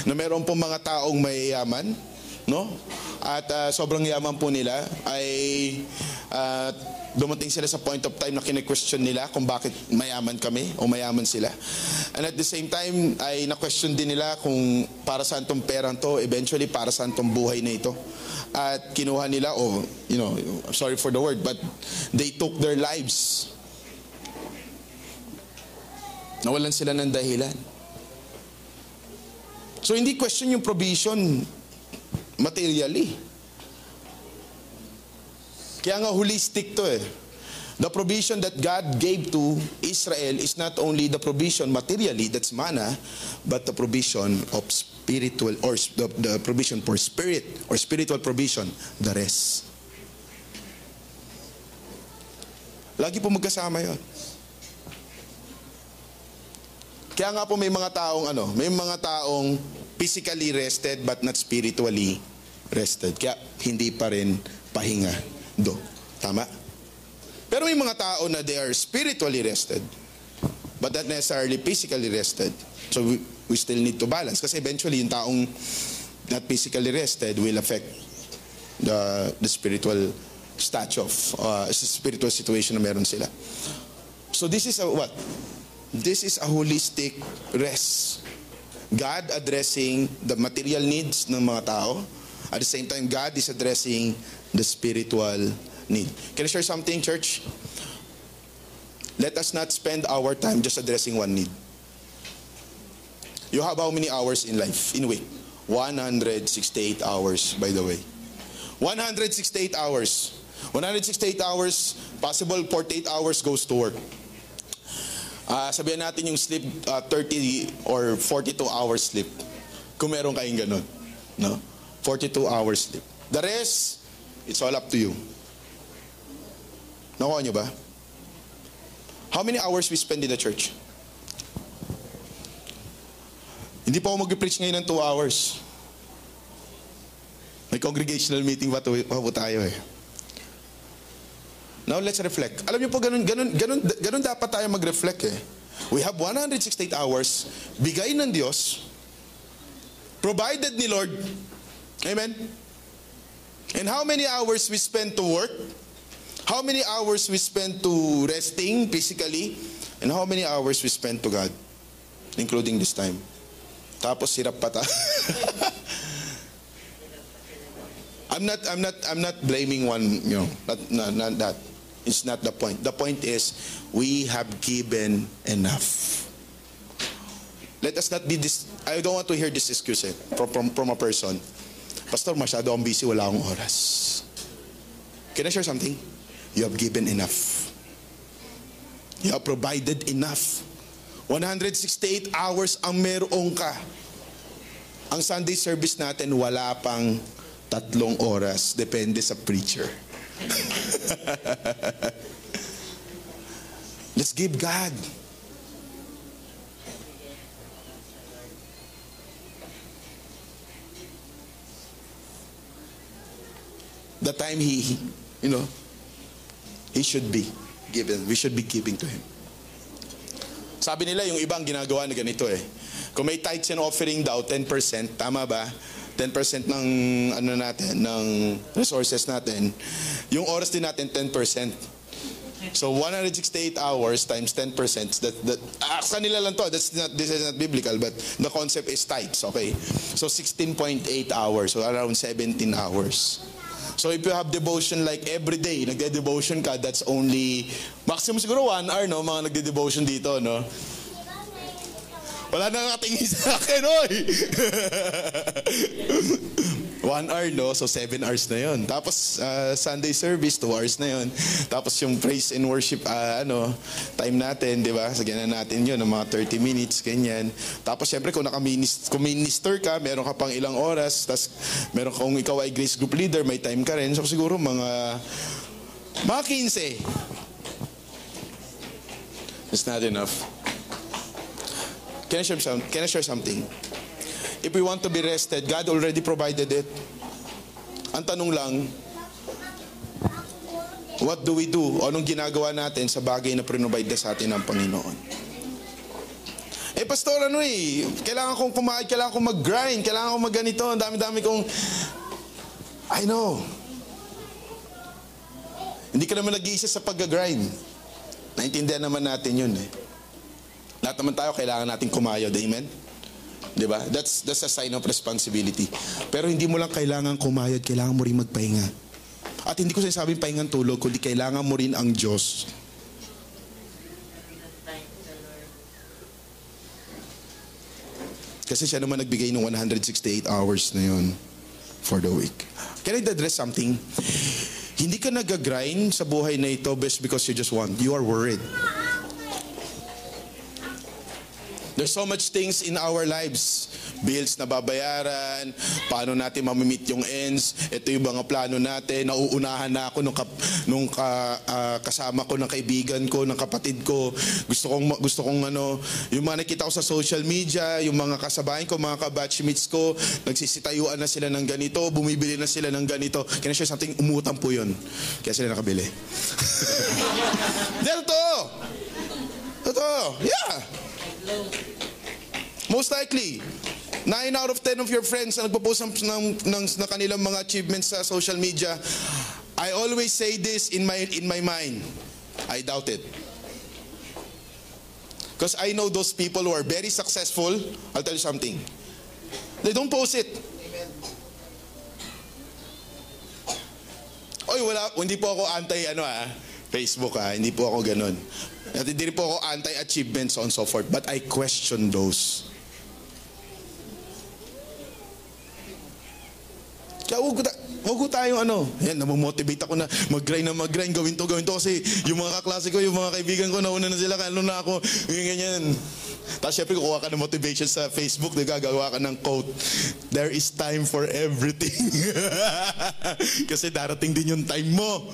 Speaker 1: Na meron pong mga taong mayayaman, no? At uh, sobrang yaman po nila ay uh, dumating sila sa point of time na kine-question nila kung bakit mayaman kami o mayaman sila. And at the same time ay na-question din nila kung para saan tong perang to, eventually para saan tong buhay na ito. At kinuha nila, o you know, sorry for the word, but they took their lives. Nawalan sila ng dahilan. So hindi question yung provision materially. Kaya nga holistic to eh. The provision that God gave to Israel is not only the provision materially, that's manna, but the provision of spiritual, or the, the provision for spirit, or spiritual provision, the rest. Lagi po magkasama yon. Kaya nga po may mga taong ano, may mga taong physically rested but not spiritually rested. Kaya hindi pa rin pahinga do. Tama? Pero may mga tao na they are spiritually rested but not necessarily physically rested. So we, we still need to balance kasi eventually yung taong not physically rested will affect the the spiritual stature of uh, spiritual situation na meron sila. So this is a what? This is a holistic rest. God addressing the material needs ng mga tao. At the same time, God is addressing the spiritual need. Can I share something, church? Let us not spend our time just addressing one need. You have how many hours in life, in a week? 168 hours, by the way. 168 hours. 168 hours, possible 48 hours goes to work. Ah, sabihan natin yung sleep ah, 30 or 42 hours sleep. Kung meron kayong ganun. No? 42 hours sleep. The rest, it's all up to you. Nakuha nyo ba? How many hours we spend in the church? Hindi pa ako mag-preach ngayon ng 2 hours. May congregational meeting pa, tu- pa tayo eh. Now let's reflect. Alam niyo po, ganun, ganun, ganun, ganun dapat tayo mag-reflect eh. We have 168 hours, bigay ng Diyos, provided ni Lord. Amen? And how many hours we spend to work? How many hours we spend to resting physically? And how many hours we spend to God? Including this time. Tapos ta. I'm not I'm not I'm not blaming one, you know, not, not, not that. It's not the point. The point is we have given enough. Let us not be this I don't want to hear this excuse eh, from, from, from a person. Pastor, masyado akong busy, wala akong oras. Can I share something? You have given enough. You have provided enough. 168 hours ang meron ka. Ang Sunday service natin wala pang tatlong oras. Depende sa preacher. Let's give God. The time he, you know, he should be given. We should be giving to him. Sabi nila yung ibang ginagawa na ganito eh. Kung may tithes and offering daw, 10%, tama ba? 10% ng ano natin, ng resources natin. Yung oras din natin 10%. So 168 hours times 10%, that, that, ah, kanila lang to, that's not, this is not biblical, but the concept is tithes, okay? So 16.8 hours, so around 17 hours. So if you have devotion like every day, nagde-devotion ka, that's only, maximum siguro one hour, no? Mga nagde-devotion dito, no? Wala na nakatingin sa akin, oy! One hour, no? So, seven hours na yon. Tapos, ah, Sunday service, two hours na yon. Tapos, yung praise and worship, ah, ano, time natin, di ba? Sagyan na natin yun, ng mga 30 minutes, ganyan. Tapos, syempre, kung naka-minister ka, meron ka pang ilang oras. Tapos, meron kung ikaw ay grace group leader, may time ka rin. So, siguro, mga, mga 15. It's not enough. Can I share some, Can I share something? If we want to be rested, God already provided it. Ang tanong lang, what do we do? O anong ginagawa natin sa bagay na provide na sa atin ng Panginoon? Eh, pastor, ano eh, kailangan kong kumain, kailangan kong mag-grind, kailangan kong mag-ganito, ang dami-dami kong... I know. Hindi ka naman nag-iisa sa pag-grind. Naintindihan naman natin yun eh. Lahat naman tayo kailangan natin kumayod. Amen? Di ba? That's, that's a sign of responsibility. Pero hindi mo lang kailangan kumayod, kailangan mo rin magpahinga. At hindi ko sinasabing pahingang tulog, kundi kailangan mo rin ang Diyos. Kasi siya naman nagbigay ng 168 hours na yun for the week. Can I address something? Hindi ka nag-grind sa buhay na ito just because you just want. You are worried. There's so much things in our lives. Bills na babayaran, paano natin mamimit yung ends, ito yung mga plano natin, nauunahan na ako nung, kap, nung ka, ah, kasama ko ng kaibigan ko, ng kapatid ko. Gusto kong, gusto kong ano, yung mga nakita ko sa social media, yung mga kasabayan ko, mga kabatchmates ko, nagsisitayuan na sila ng ganito, bumibili na sila ng ganito. I share something? Umutang po yun. Kaya sila nakabili. Totoo. Totoo. Yeah. Most likely, 9 out of 10 of your friends na nagpo-post ng, ng, ng, ng kanilang mga achievements sa social media, I always say this in my, in my mind. I doubt it. Because I know those people who are very successful, I'll tell you something. They don't post it. Oy, wala, hindi po ako anti ano ah, Facebook ah, hindi po ako ganun. At hindi po ako anti-achievements on so forth, but I question those. Kaya huwag na- Huwag ko tayong ano. Yan, namomotivate ako na mag-grind na mag-grind, gawin to, gawin to. Kasi yung mga kaklase ko, yung mga kaibigan ko, nauna na sila, kalo na ako, ganyan, ganyan. Tapos syempre, kukuha ka ng motivation sa Facebook, di gagawa ka ng quote, There is time for everything. kasi darating din yung time mo.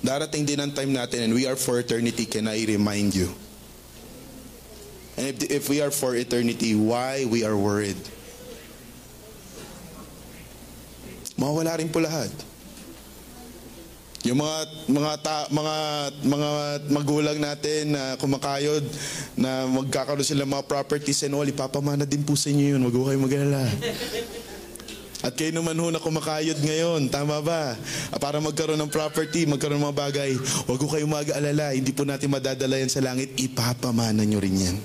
Speaker 1: Darating din ang time natin and we are for eternity, can I remind you? And if, if we are for eternity, why we are worried? Mawawala rin po lahat. Yung mga mga ta, mga mga magulang natin na kumakayod na magkakaroon sila mga properties and all, ipapamana din po sa inyo yun. Wag ho kayo mag-alala. At kayo naman ho na kumakayod ngayon, tama ba? Ah, Para magkaroon ng property, magkaroon ng mga bagay, wag ho kayo mag-alala. Hindi po natin madadala yan sa langit, ipapamana nyo rin yan.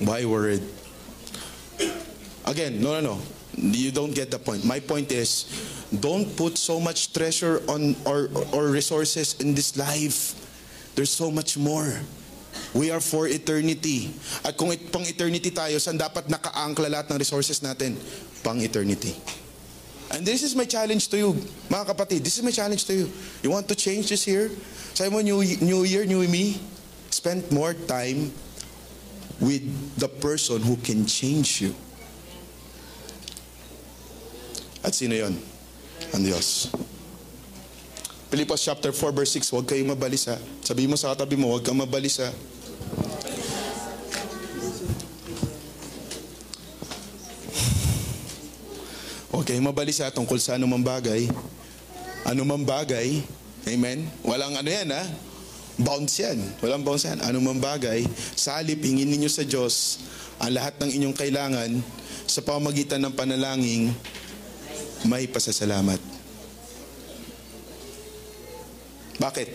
Speaker 1: Why worried? Again, no, no, no. You don't get the point. My point is, don't put so much treasure on or, or resources in this life. There's so much more. We are for eternity. At kung it, pang eternity tayo, saan dapat nakaangkla lahat ng resources natin? Pang eternity. And this is my challenge to you, mga kapatid. This is my challenge to you. You want to change this year? Sabi mo, new, new year, new me? Spend more time with the person who can change you. At sino yon? Ang Diyos. Philippians chapter 4 verse 6, huwag kayong mabalisa. Sabi mo sa katabi mo, huwag kang mabalisa. Huwag kayong mabalisa tungkol sa anumang bagay. Anumang bagay, amen? Walang ano yan ha? Bounce yan. Walang bounce yan. Anumang bagay, salip, hingin ninyo sa Diyos ang lahat ng inyong kailangan sa pamagitan ng panalangin may pasasalamat. Bakit?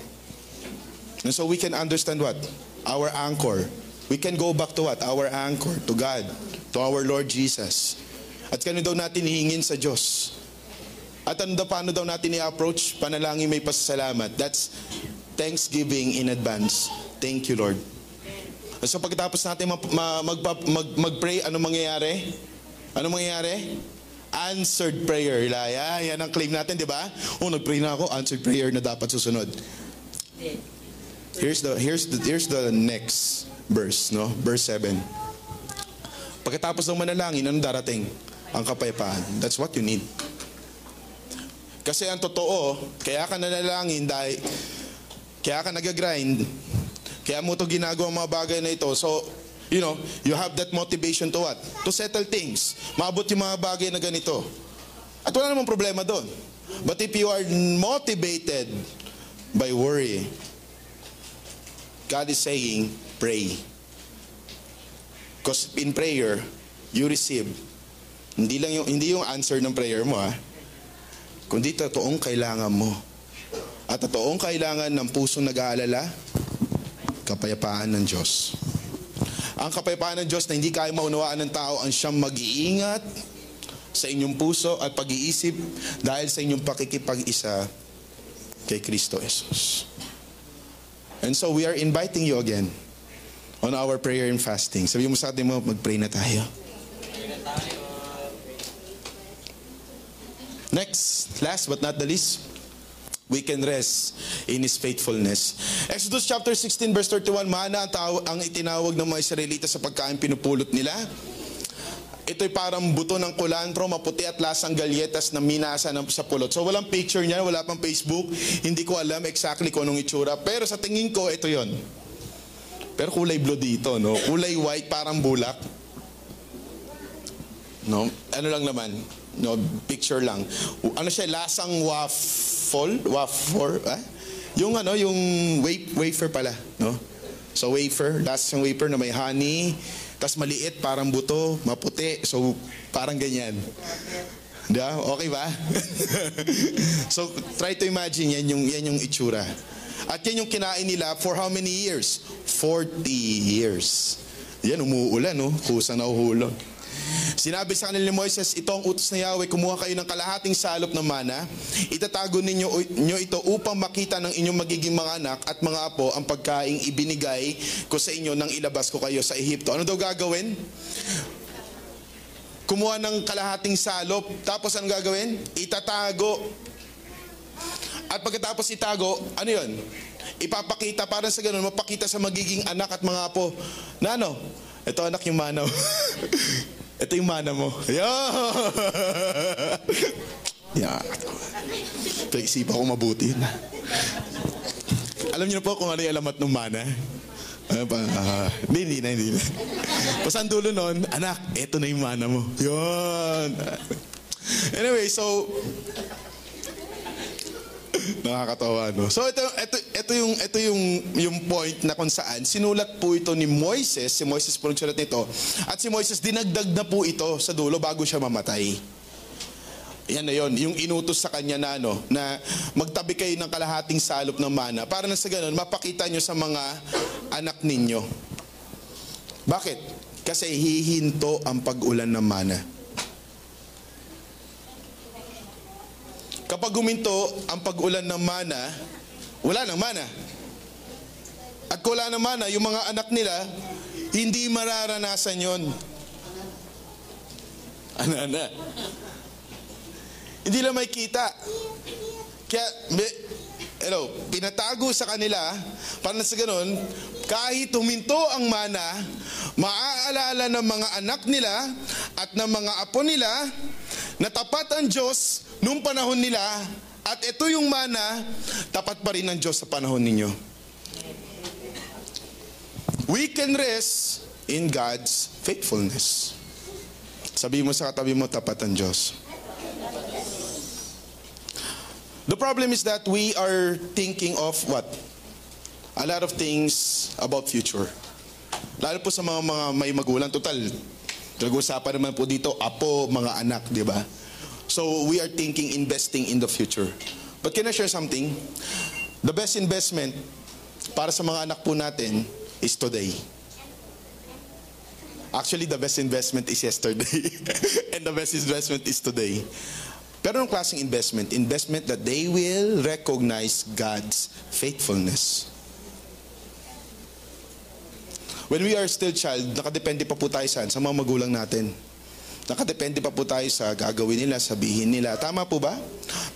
Speaker 1: And so we can understand what? Our anchor. We can go back to what? Our anchor, to God, to our Lord Jesus. At kano daw natin hihingin sa Diyos? At ano daw, paano daw natin i-approach? Panalangin may pasasalamat. That's thanksgiving in advance. Thank you, Lord. So pagkatapos natin mag, mag, mag, mag-pray, ano mangyayari? Ano mangyayari? Answered prayer, Ilaya. Yan ang claim natin, di ba? Oh, nag-pray na ako, answered prayer na dapat susunod. Here's the here's the here's the next verse, no? Verse 7. Pagkatapos ng manalangin, ano darating? Ang kapayapaan. That's what you need. Kasi ang totoo, kaya ka nanalangin dahil kaya ka nag-grind, kaya mo to ginagawa mga bagay na ito. So, you know, you have that motivation to what? To settle things. Maabot yung mga bagay na ganito. At wala namang problema doon. But if you are motivated by worry, God is saying, pray. Because in prayer, you receive. Hindi lang yung, hindi yung answer ng prayer mo, ha? Kundi totoong kailangan mo. At totoong kailangan ng pusong nag-aalala, kapayapaan ng Diyos. Ang kapayapaan ng Diyos na hindi kaya maunawaan ng tao ang siyang mag-iingat sa inyong puso at pag-iisip dahil sa inyong pakikipag-isa kay Kristo Jesus. And so we are inviting you again on our prayer and fasting. Sabi mo sa atin mo, mag-pray na tayo. Next, last but not the least, we can rest in His faithfulness. Exodus chapter 16 verse 31, mana ang, taw- ang itinawag ng mga Israelita sa pagkain pinupulot nila. Ito'y parang buto ng kulantro, maputi at lasang galyetas na minasa ng, sa pulot. So walang picture niya, wala pang Facebook. Hindi ko alam exactly kung anong itsura. Pero sa tingin ko, ito yon. Pero kulay blue dito, no? Kulay white, parang bulak. No? Ano lang naman? No, picture lang. Ano siya, lasang waffle? Waffle? Eh? Yung ano, yung wa- wafer pala, no? So wafer, lasang wafer na may honey, tas maliit, parang buto, maputi. So parang ganyan. Ba? Okay ba? so try to imagine yan yung, yan yung itsura. At yan yung kinain nila for how many years? 40 years. Yan, umuulan, no? Kusang nahuhulog. Sinabi sa kanila ni Moises, ito ang utos na Yahweh, kumuha kayo ng kalahating salop ng mana, itatago ninyo nyo ito upang makita ng inyong magiging mga anak at mga apo ang pagkaing ibinigay ko sa inyo nang ilabas ko kayo sa Ehipto. Ano daw gagawin? Kumuha ng kalahating salop, tapos ano gagawin? Itatago. At pagkatapos itago, ano yun? Ipapakita para sa ganun, mapakita sa magiging anak at mga apo. Na ano? Ito anak yung mana mo. Ito yung mana mo. Yan! Yan. Pag-isipan ko mabuti. Alam niyo na po kung ano yung alamat ng mana? Ano pa? Ah, hindi, hindi na, hindi na. Basta ang dulo nun, anak, eto na yung mana mo. Yun. Anyway, so, Nakakatawa, no? So ito, ito, ito yung, ito yung, yung point na kung saan sinulat po ito ni Moises, si Moises po nagsulat nito, at si Moises dinagdag na po ito sa dulo bago siya mamatay. Yan na yon, yung inutos sa kanya na ano, na magtabi kayo ng kalahating salop ng mana para na sa ganun, mapakita nyo sa mga anak ninyo. Bakit? Kasi hihinto ang pag-ulan ng mana. Kapag guminto ang pag-ulan ng mana, wala nang mana. At kung wala ng mana, yung mga anak nila, hindi mararanasan yon. Ano, ano? Hindi lang may kita. Kaya, may, hello, pinatago sa kanila, para sa ganun, kahit huminto ang mana, maaalala ng mga anak nila at ng mga apo nila na tapat ang Diyos nung panahon nila at ito yung mana, tapat pa rin ang Diyos sa panahon ninyo. We can rest in God's faithfulness. Sabi mo sa katabi mo, tapat ang Diyos. The problem is that we are thinking of what? A lot of things about future. Lalo po sa mga, mga may magulang. Total, nag-usapan naman po dito, apo, mga anak, di ba? So we are thinking investing in the future. But can I share something? The best investment para sa mga anak po natin is today. Actually, the best investment is yesterday. and the best investment is today. Pero ang klaseng investment, investment that they will recognize God's faithfulness. When we are still child, nakadepende pa po tayo saan? Sa mga magulang natin. Nakadepende pa po tayo sa gagawin nila, sabihin nila. Tama po ba?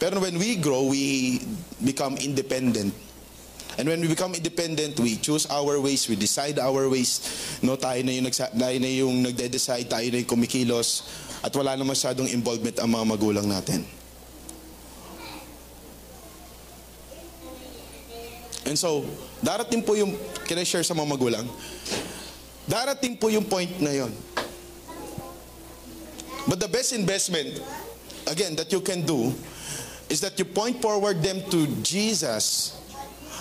Speaker 1: Pero when we grow, we become independent. And when we become independent, we choose our ways, we decide our ways. No, tayo na yung, nagsa- tayo na yung nagde-decide, tayo na yung kumikilos, at wala na masyadong involvement ang mga magulang natin. And so, darating po yung, can I share sa mga magulang? Darating po yung point na yon. But the best investment, again, that you can do, is that you point forward them to Jesus.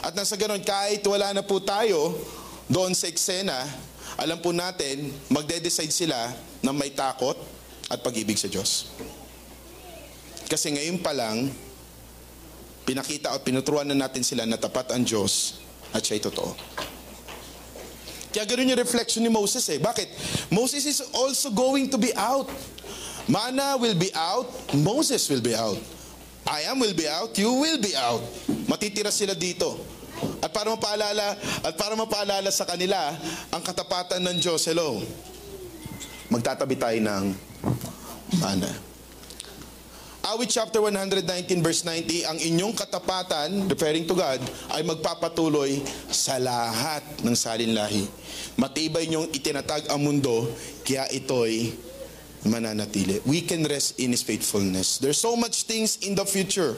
Speaker 1: At nasa ganun, kahit wala na po tayo doon sa eksena, alam po natin, magde-decide sila na may takot at pag-ibig sa Diyos. Kasi ngayon pa lang, pinakita at pinuturuan na natin sila na tapat ang Diyos at siya'y totoo. Kaya ganun yung reflection ni Moses eh. Bakit? Moses is also going to be out. Mana will be out, Moses will be out. I am will be out, you will be out. Matitira sila dito. At para mapaalala, at para mapaalala sa kanila ang katapatan ng Diyos, hello. Magtatabi tayo ng mana. Awit chapter 119 verse 90, ang inyong katapatan, referring to God, ay magpapatuloy sa lahat ng salinlahi. Matibay niyong itinatag ang mundo, kaya ito'y mananatili. We can rest in His faithfulness. There's so much things in the future.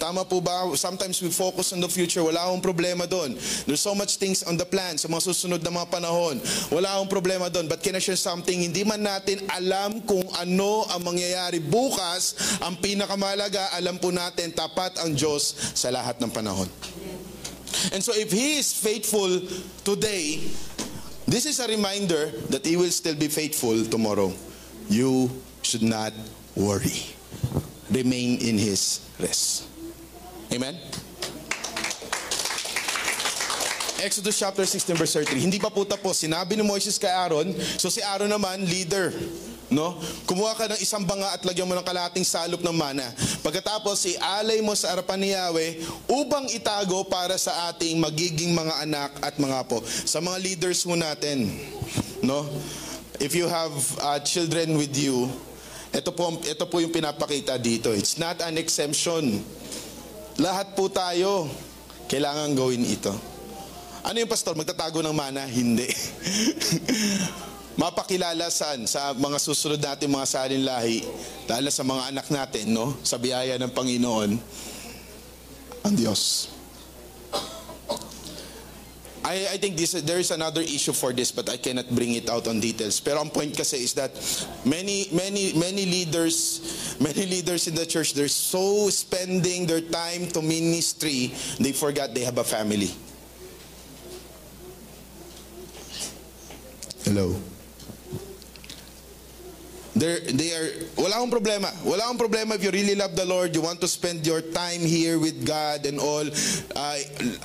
Speaker 1: Tama po ba? Sometimes we focus on the future. Wala akong problema doon. There's so much things on the plan sa mga susunod na mga panahon. Wala akong problema doon. But can I share something? Hindi man natin alam kung ano ang mangyayari bukas. Ang pinakamalaga, alam po natin, tapat ang Diyos sa lahat ng panahon. And so if He is faithful today, this is a reminder that He will still be faithful tomorrow. You should not worry. Remain in His rest. Amen? Exodus chapter 16 verse 33. Hindi pa po tapos. Sinabi ni Moises kay Aaron, so si Aaron naman, leader. No? Kumuha ka ng isang banga at lagyan mo ng kalahating salop ng mana. Pagkatapos, ialay mo sa harapan ni Yahweh upang itago para sa ating magiging mga anak at mga apo. Sa mga leaders mo natin, no? If you have uh, children with you, ito po, ito po yung pinapakita dito. It's not an exemption. Lahat po tayo kailangan gawin ito. Ano yung pastor? Magtatago ng mana? Hindi. Mapakilala saan? Sa mga susunod natin mga salin lahi, lalo sa mga anak natin, no? Sa biyaya ng Panginoon, ang Diyos. I, I think this, there is another issue for this, but I cannot bring it out on details. Pero ang point kasi is that many, many, many leaders, many leaders in the church, they're so spending their time to ministry, they forgot they have a family. Hello. They're, they are, wala akong problema. Wala akong problema if you really love the Lord, you want to spend your time here with God and all, uh,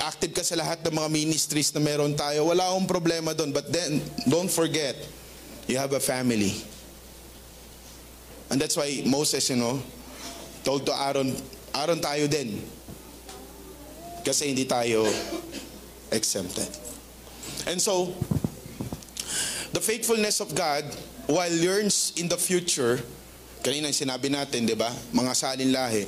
Speaker 1: active ka sa lahat ng mga ministries na meron tayo, wala akong problema doon. But then, don't forget, you have a family. And that's why Moses, you know, told to Aaron, Aaron tayo din. Kasi hindi tayo exempted. And so, the faithfulness of God, while yearns in the future, kanina sinabi natin, di ba? Mga salin lahi.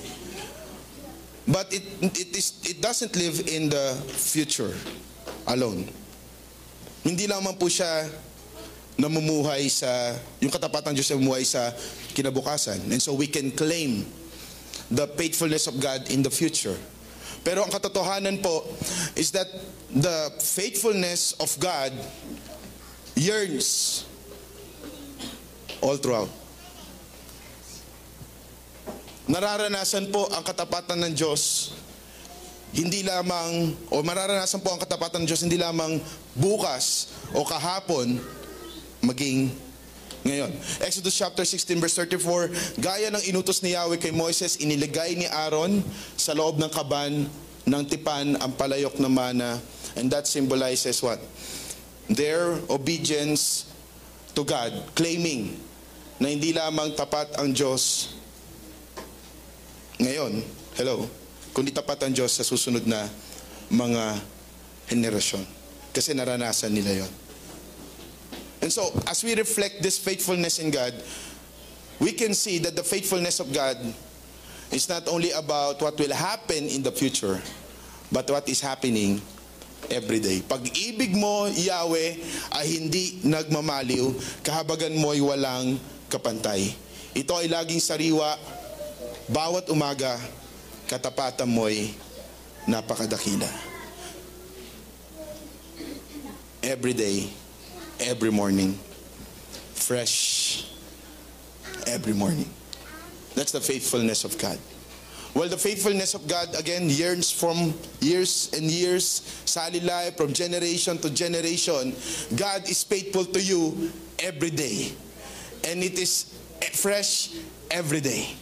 Speaker 1: But it, it, is, it doesn't live in the future alone. Hindi lamang po siya namumuhay sa, yung katapatan Diyos na namumuhay sa kinabukasan. And so we can claim the faithfulness of God in the future. Pero ang katotohanan po is that the faithfulness of God yearns all throughout. Nararanasan po ang katapatan ng Diyos hindi lamang o mararanasan po ang katapatan ng Diyos hindi lamang bukas o kahapon maging ngayon. Exodus chapter 16 verse 34, gaya ng inutos ni Yahweh kay Moises, iniligay ni Aaron sa loob ng kaban ng tipan ang palayok na mana and that symbolizes what? Their obedience to God, claiming na hindi lamang tapat ang Diyos ngayon, hello, kundi tapat ang Diyos sa susunod na mga henerasyon. Kasi naranasan nila yon. And so, as we reflect this faithfulness in God, we can see that the faithfulness of God is not only about what will happen in the future, but what is happening every day. Pag-ibig mo, Yahweh, ay hindi nagmamaliw, kahabagan mo ay walang kapantay. Ito ay laging sariwa, bawat umaga, katapatan mo'y napakadakila. Every day, every morning, fresh every morning. That's the faithfulness of God. Well, the faithfulness of God, again, yearns from years and years, salilay, from generation to generation. God is faithful to you every day. And it is fresh every day.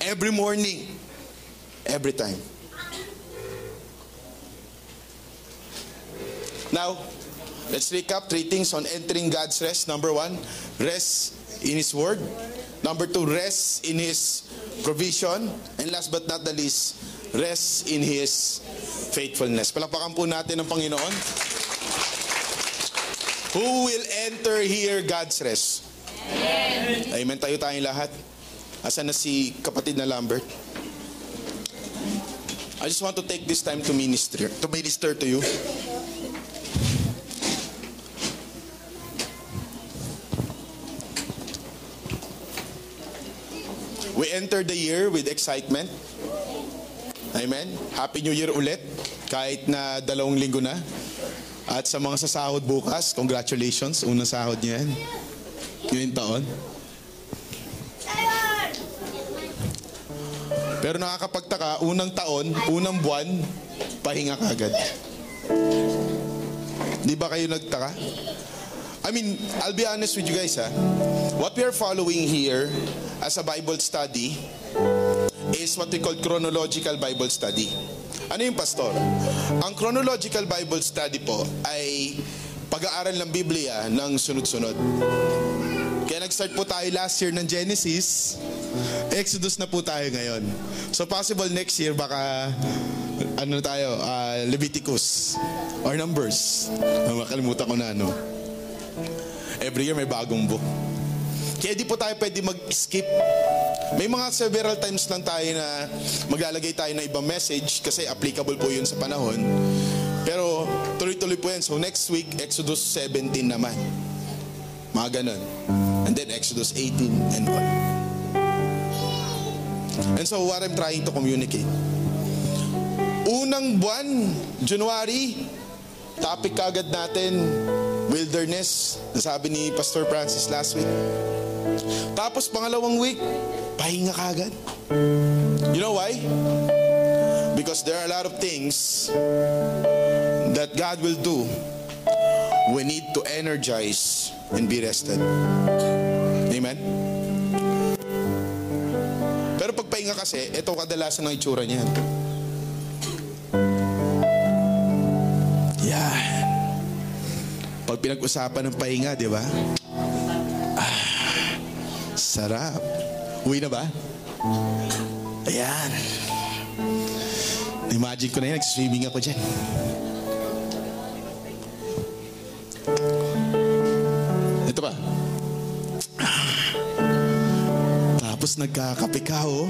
Speaker 1: Every morning. Every time. Now, let's recap three things on entering God's rest. Number one, rest in His Word. Number two, rest in His provision. And last but not the least, rest in His faithfulness. Palakpakan po natin ang Panginoon. Who will enter here God's rest? Amen. Amen. Tayo tayong lahat. Asan na si kapatid na Lambert? I just want to take this time to minister, to minister to you. We enter the year with excitement. Amen. Happy New Year ulit. Kahit na dalawang linggo na. At sa mga sasahod bukas, congratulations. Unang sahod niyo yan. Ngayong taon. Pero nakakapagtaka, unang taon, unang buwan, pahinga kagad. Di ba kayo nagtaka? I mean, I'll be honest with you guys ha. What we are following here as a Bible study is what we call chronological Bible study. Ano yung pastor? Ang chronological Bible study po ay pag-aaral ng Biblia ng sunod-sunod. Nag-start po tayo last year ng Genesis, Exodus na po tayo ngayon. So possible next year baka ano tayo, ah, Leviticus or Numbers. Ah, Makalimutan ko na ano. Every year may bagong book. Kaya di po tayo pwede mag-skip. May mga several times lang tayo na maglalagay tayo ng ibang message kasi applicable po yun sa panahon. Pero tuloy-tuloy po yan. So next week, Exodus 17 naman. Mga ganun. And then Exodus 18 and on. And so what I'm trying to communicate. Unang buwan, January, topic kagad natin, wilderness. Nasabi ni Pastor Francis last week. Tapos pangalawang week, pahinga kagad. You know why? Because there are a lot of things that God will do. We need to energize and be rested. Amen? Pero pag pahinga kasi, ito kadalasan ng itsura niya. Yan. Pag pinag-usapan ng pahinga, di ba? Ah, sarap. Uwi na ba? Ayan. Imagine ko na yan, nag-swimming ako dyan. Ito pa. Tapos nagkakape ka, oh.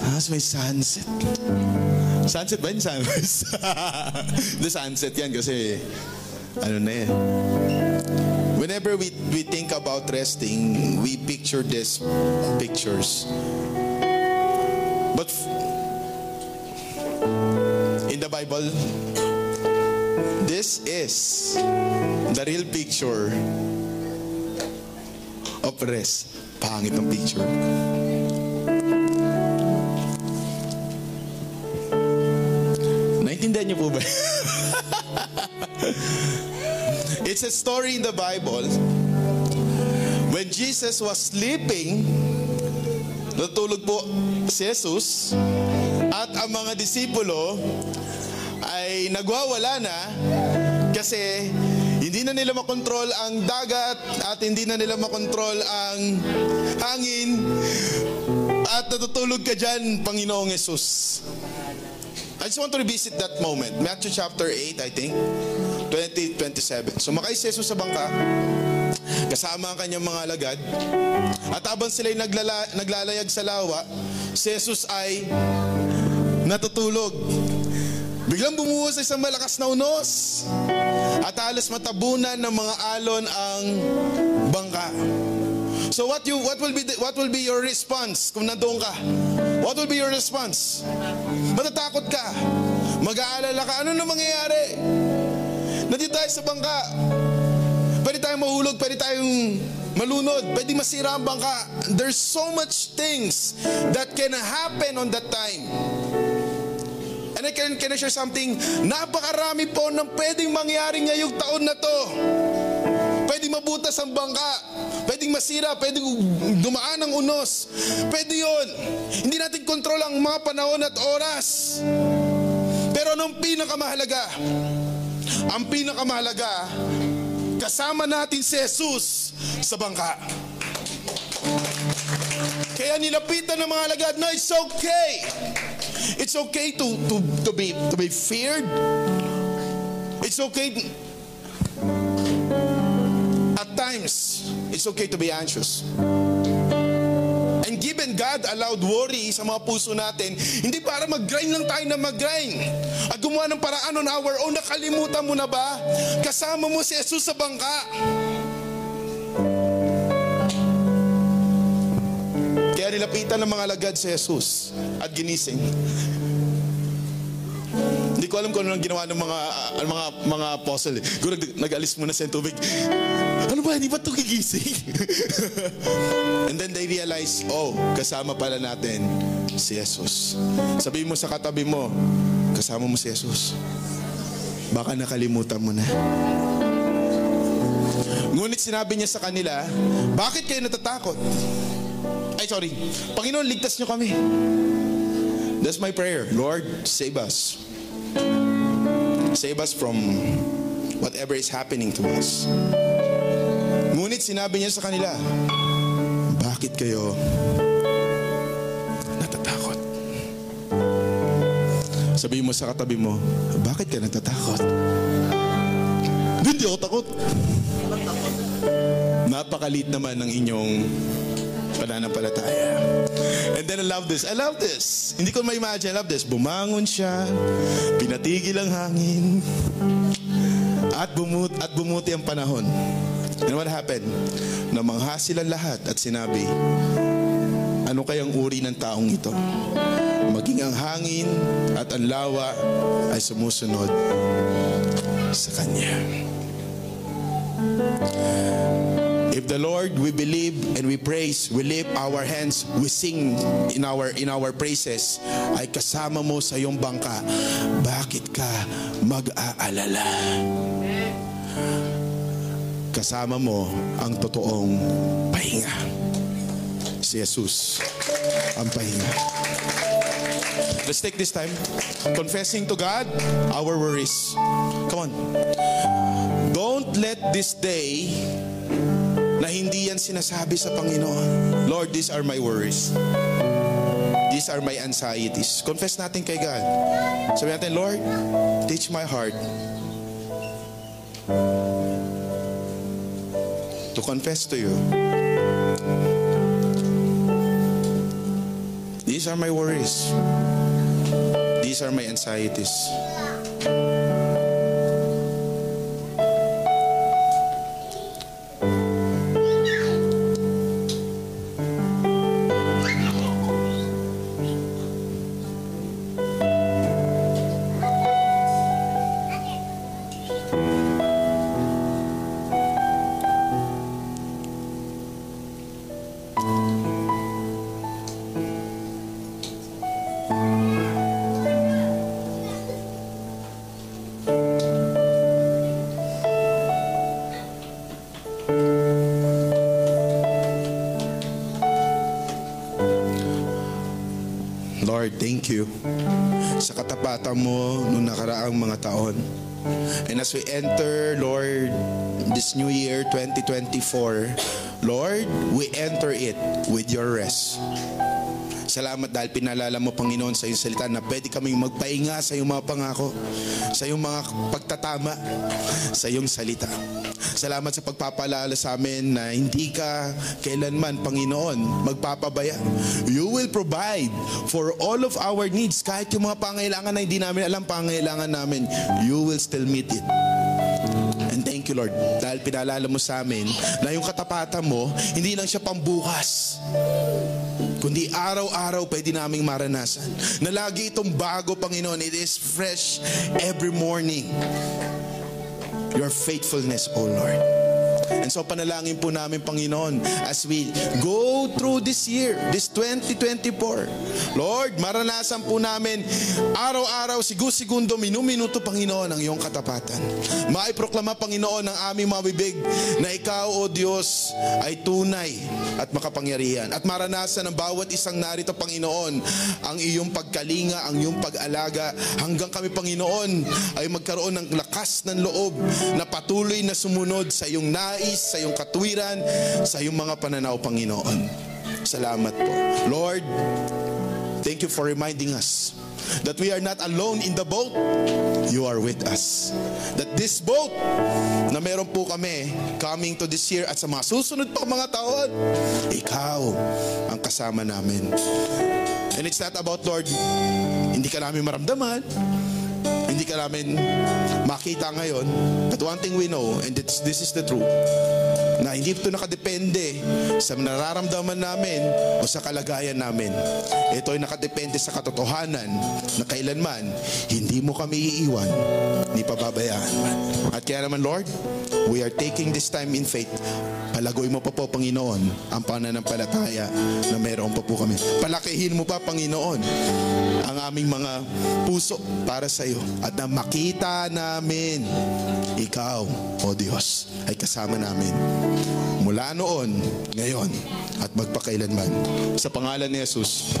Speaker 1: Tapos may sunset. Sunset ba yun? Sunrise? The sunset yan kasi, ano na yan. Whenever we, we think about resting, we picture these pictures. But in the Bible, this is the real picture rest. Pangit ang picture. Naintindihan niyo po ba? It's a story in the Bible. When Jesus was sleeping, natulog po si Jesus at ang mga disipulo ay nagwawala na kasi hindi na nila makontrol ang dagat at hindi na nila makontrol ang hangin at natutulog ka dyan, Panginoong Jesus. I just want to revisit that moment. Matthew chapter 8, I think. 20, 27. Sumakay si Jesus sa bangka. Kasama ang kanyang mga alagad. At habang sila'y naglala, naglalayag sa lawa, si Jesus ay natutulog. Biglang bumuhos sa isang malakas na unos. At halos matabunan ng mga alon ang bangka. So what you what will be the, what will be your response kung nandoon ka? What will be your response? Matatakot ka. Mag-aalala ka. Ano na mangyayari? Nandito tayo sa bangka. Pwede tayong mahulog, pwede tayong malunod, pwede masira ang bangka. There's so much things that can happen on that time. And I can, can I share something? Napakarami po ng pwedeng mangyari ngayong taon na to. Pwedeng mabutas ang bangka. Pwedeng masira. Pwedeng dumaan ang unos. Pwede yon. Hindi natin kontrol ang mga panahon at oras. Pero anong pinakamahalaga? Ang pinakamahalaga, kasama natin si Jesus sa bangka. Kaya nilapitan ng mga alagad na it's okay. It's okay to, to, to, be, to be feared. It's okay at times, it's okay to be anxious. And given God allowed worry sa mga puso natin, hindi para mag-grind lang tayo na mag-grind. At gumawa ng paraan on our own, nakalimutan mo na ba? Kasama mo si Jesus sa bangka. Kaya nilapitan ng mga lagad si Jesus at ginising. Hindi ko alam kung ano ang ginawa ng mga uh, mga mga apostle. Siguro nag- nag-alis muna sa tubig. Ano ba? Hindi ba ito gigising? And then they realize, oh, kasama pala natin si Jesus. Sabihin mo sa katabi mo, kasama mo si Jesus. Baka nakalimutan mo na. Ngunit sinabi niya sa kanila, bakit kayo natatakot? Ay, sorry. Panginoon, ligtas niyo kami. That's my prayer. Lord, save us. Save us from whatever is happening to us. Ngunit sinabi niya sa kanila, bakit kayo natatakot? Sabihin mo sa katabi mo, bakit ka natatakot? Hindi ako takot. Napakalit naman ng inyong pananampalataya. And then I love this. I love this. Hindi ko ma-imagine. I love this. Bumangon siya, pinatigil ang hangin, at, bumut at bumuti ang panahon. And what happened? Namangha silang lahat at sinabi, ano kayang uri ng taong ito? Maging ang hangin at ang lawa ay sumusunod Lord we believe and we praise, we lift our hands, we sing in our in our praises, ay kasama mo sa iyong bangka. Bakit ka mag-aalala? Kasama mo ang totoong pahinga. Si Jesus ang pahinga. Let's take this time confessing to God our worries. Come on. Don't let this day na hindi yan sinasabi sa Panginoon. Lord, these are my worries. These are my anxieties. Confess natin kay God. Sabi natin, Lord, teach my heart to confess to you. These are my worries. These are my anxieties. Thank you sa katapatan mo noong nakaraang mga taon. And as we enter, Lord, this new year, 2024, Lord, we enter it with your rest. Salamat dahil pinalala mo, Panginoon, sa iyong salita na pwede kaming magpahinga sa iyong mga pangako, sa iyong mga pagtatama, sa iyong salita. Salamat sa pagpapalala sa amin na hindi ka kailanman, Panginoon, magpapabaya. You will provide for all of our needs. Kahit yung mga pangailangan na hindi namin alam pangailangan namin, you will still meet it. And thank you, Lord, dahil pinalala mo sa amin na yung katapatan mo, hindi lang siya pambukas, kundi araw-araw pwede naming maranasan. Na lagi itong bago, Panginoon. It is fresh every morning. Your faithfulness, O Lord. And so panalangin po namin, Panginoon, as we go through this year, this 2024. Lord, maranasan po namin araw-araw, sigu-segundo, minu-minuto, Panginoon, ang iyong katapatan. Maiproklama, Panginoon, ng aming mga bibig na Ikaw, O Diyos, ay tunay at makapangyarihan. At maranasan ng bawat isang narito, Panginoon, ang iyong pagkalinga, ang iyong pag-alaga, hanggang kami, Panginoon, ay magkaroon ng lakas ng loob na patuloy na sumunod sa iyong nais, sa iyong katwiran, sa iyong mga pananaw, Panginoon. Salamat po. Lord, thank you for reminding us that we are not alone in the boat. You are with us. That this boat na meron po kami coming to this year at sa mga susunod pa mga taon, ikaw ang kasama namin. And it's not about, Lord, hindi ka namin maramdaman, hindi ka namin makita ngayon. But one thing we know, and this, this is the truth, na hindi ito nakadepende sa nararamdaman namin o sa kalagayan namin. Ito ay nakadepende sa katotohanan na kailanman hindi mo kami iiwan ni pababayaan. At kaya naman, Lord, we are taking this time in faith. Palagoy mo pa po, Panginoon, ang pananampalataya na mayroon pa po kami. Palakihin mo pa, Panginoon, ang aming mga puso para sa iyo na makita namin ikaw, O Diyos, ay kasama namin mula noon, ngayon, at magpakailanman. Sa pangalan ni Jesus.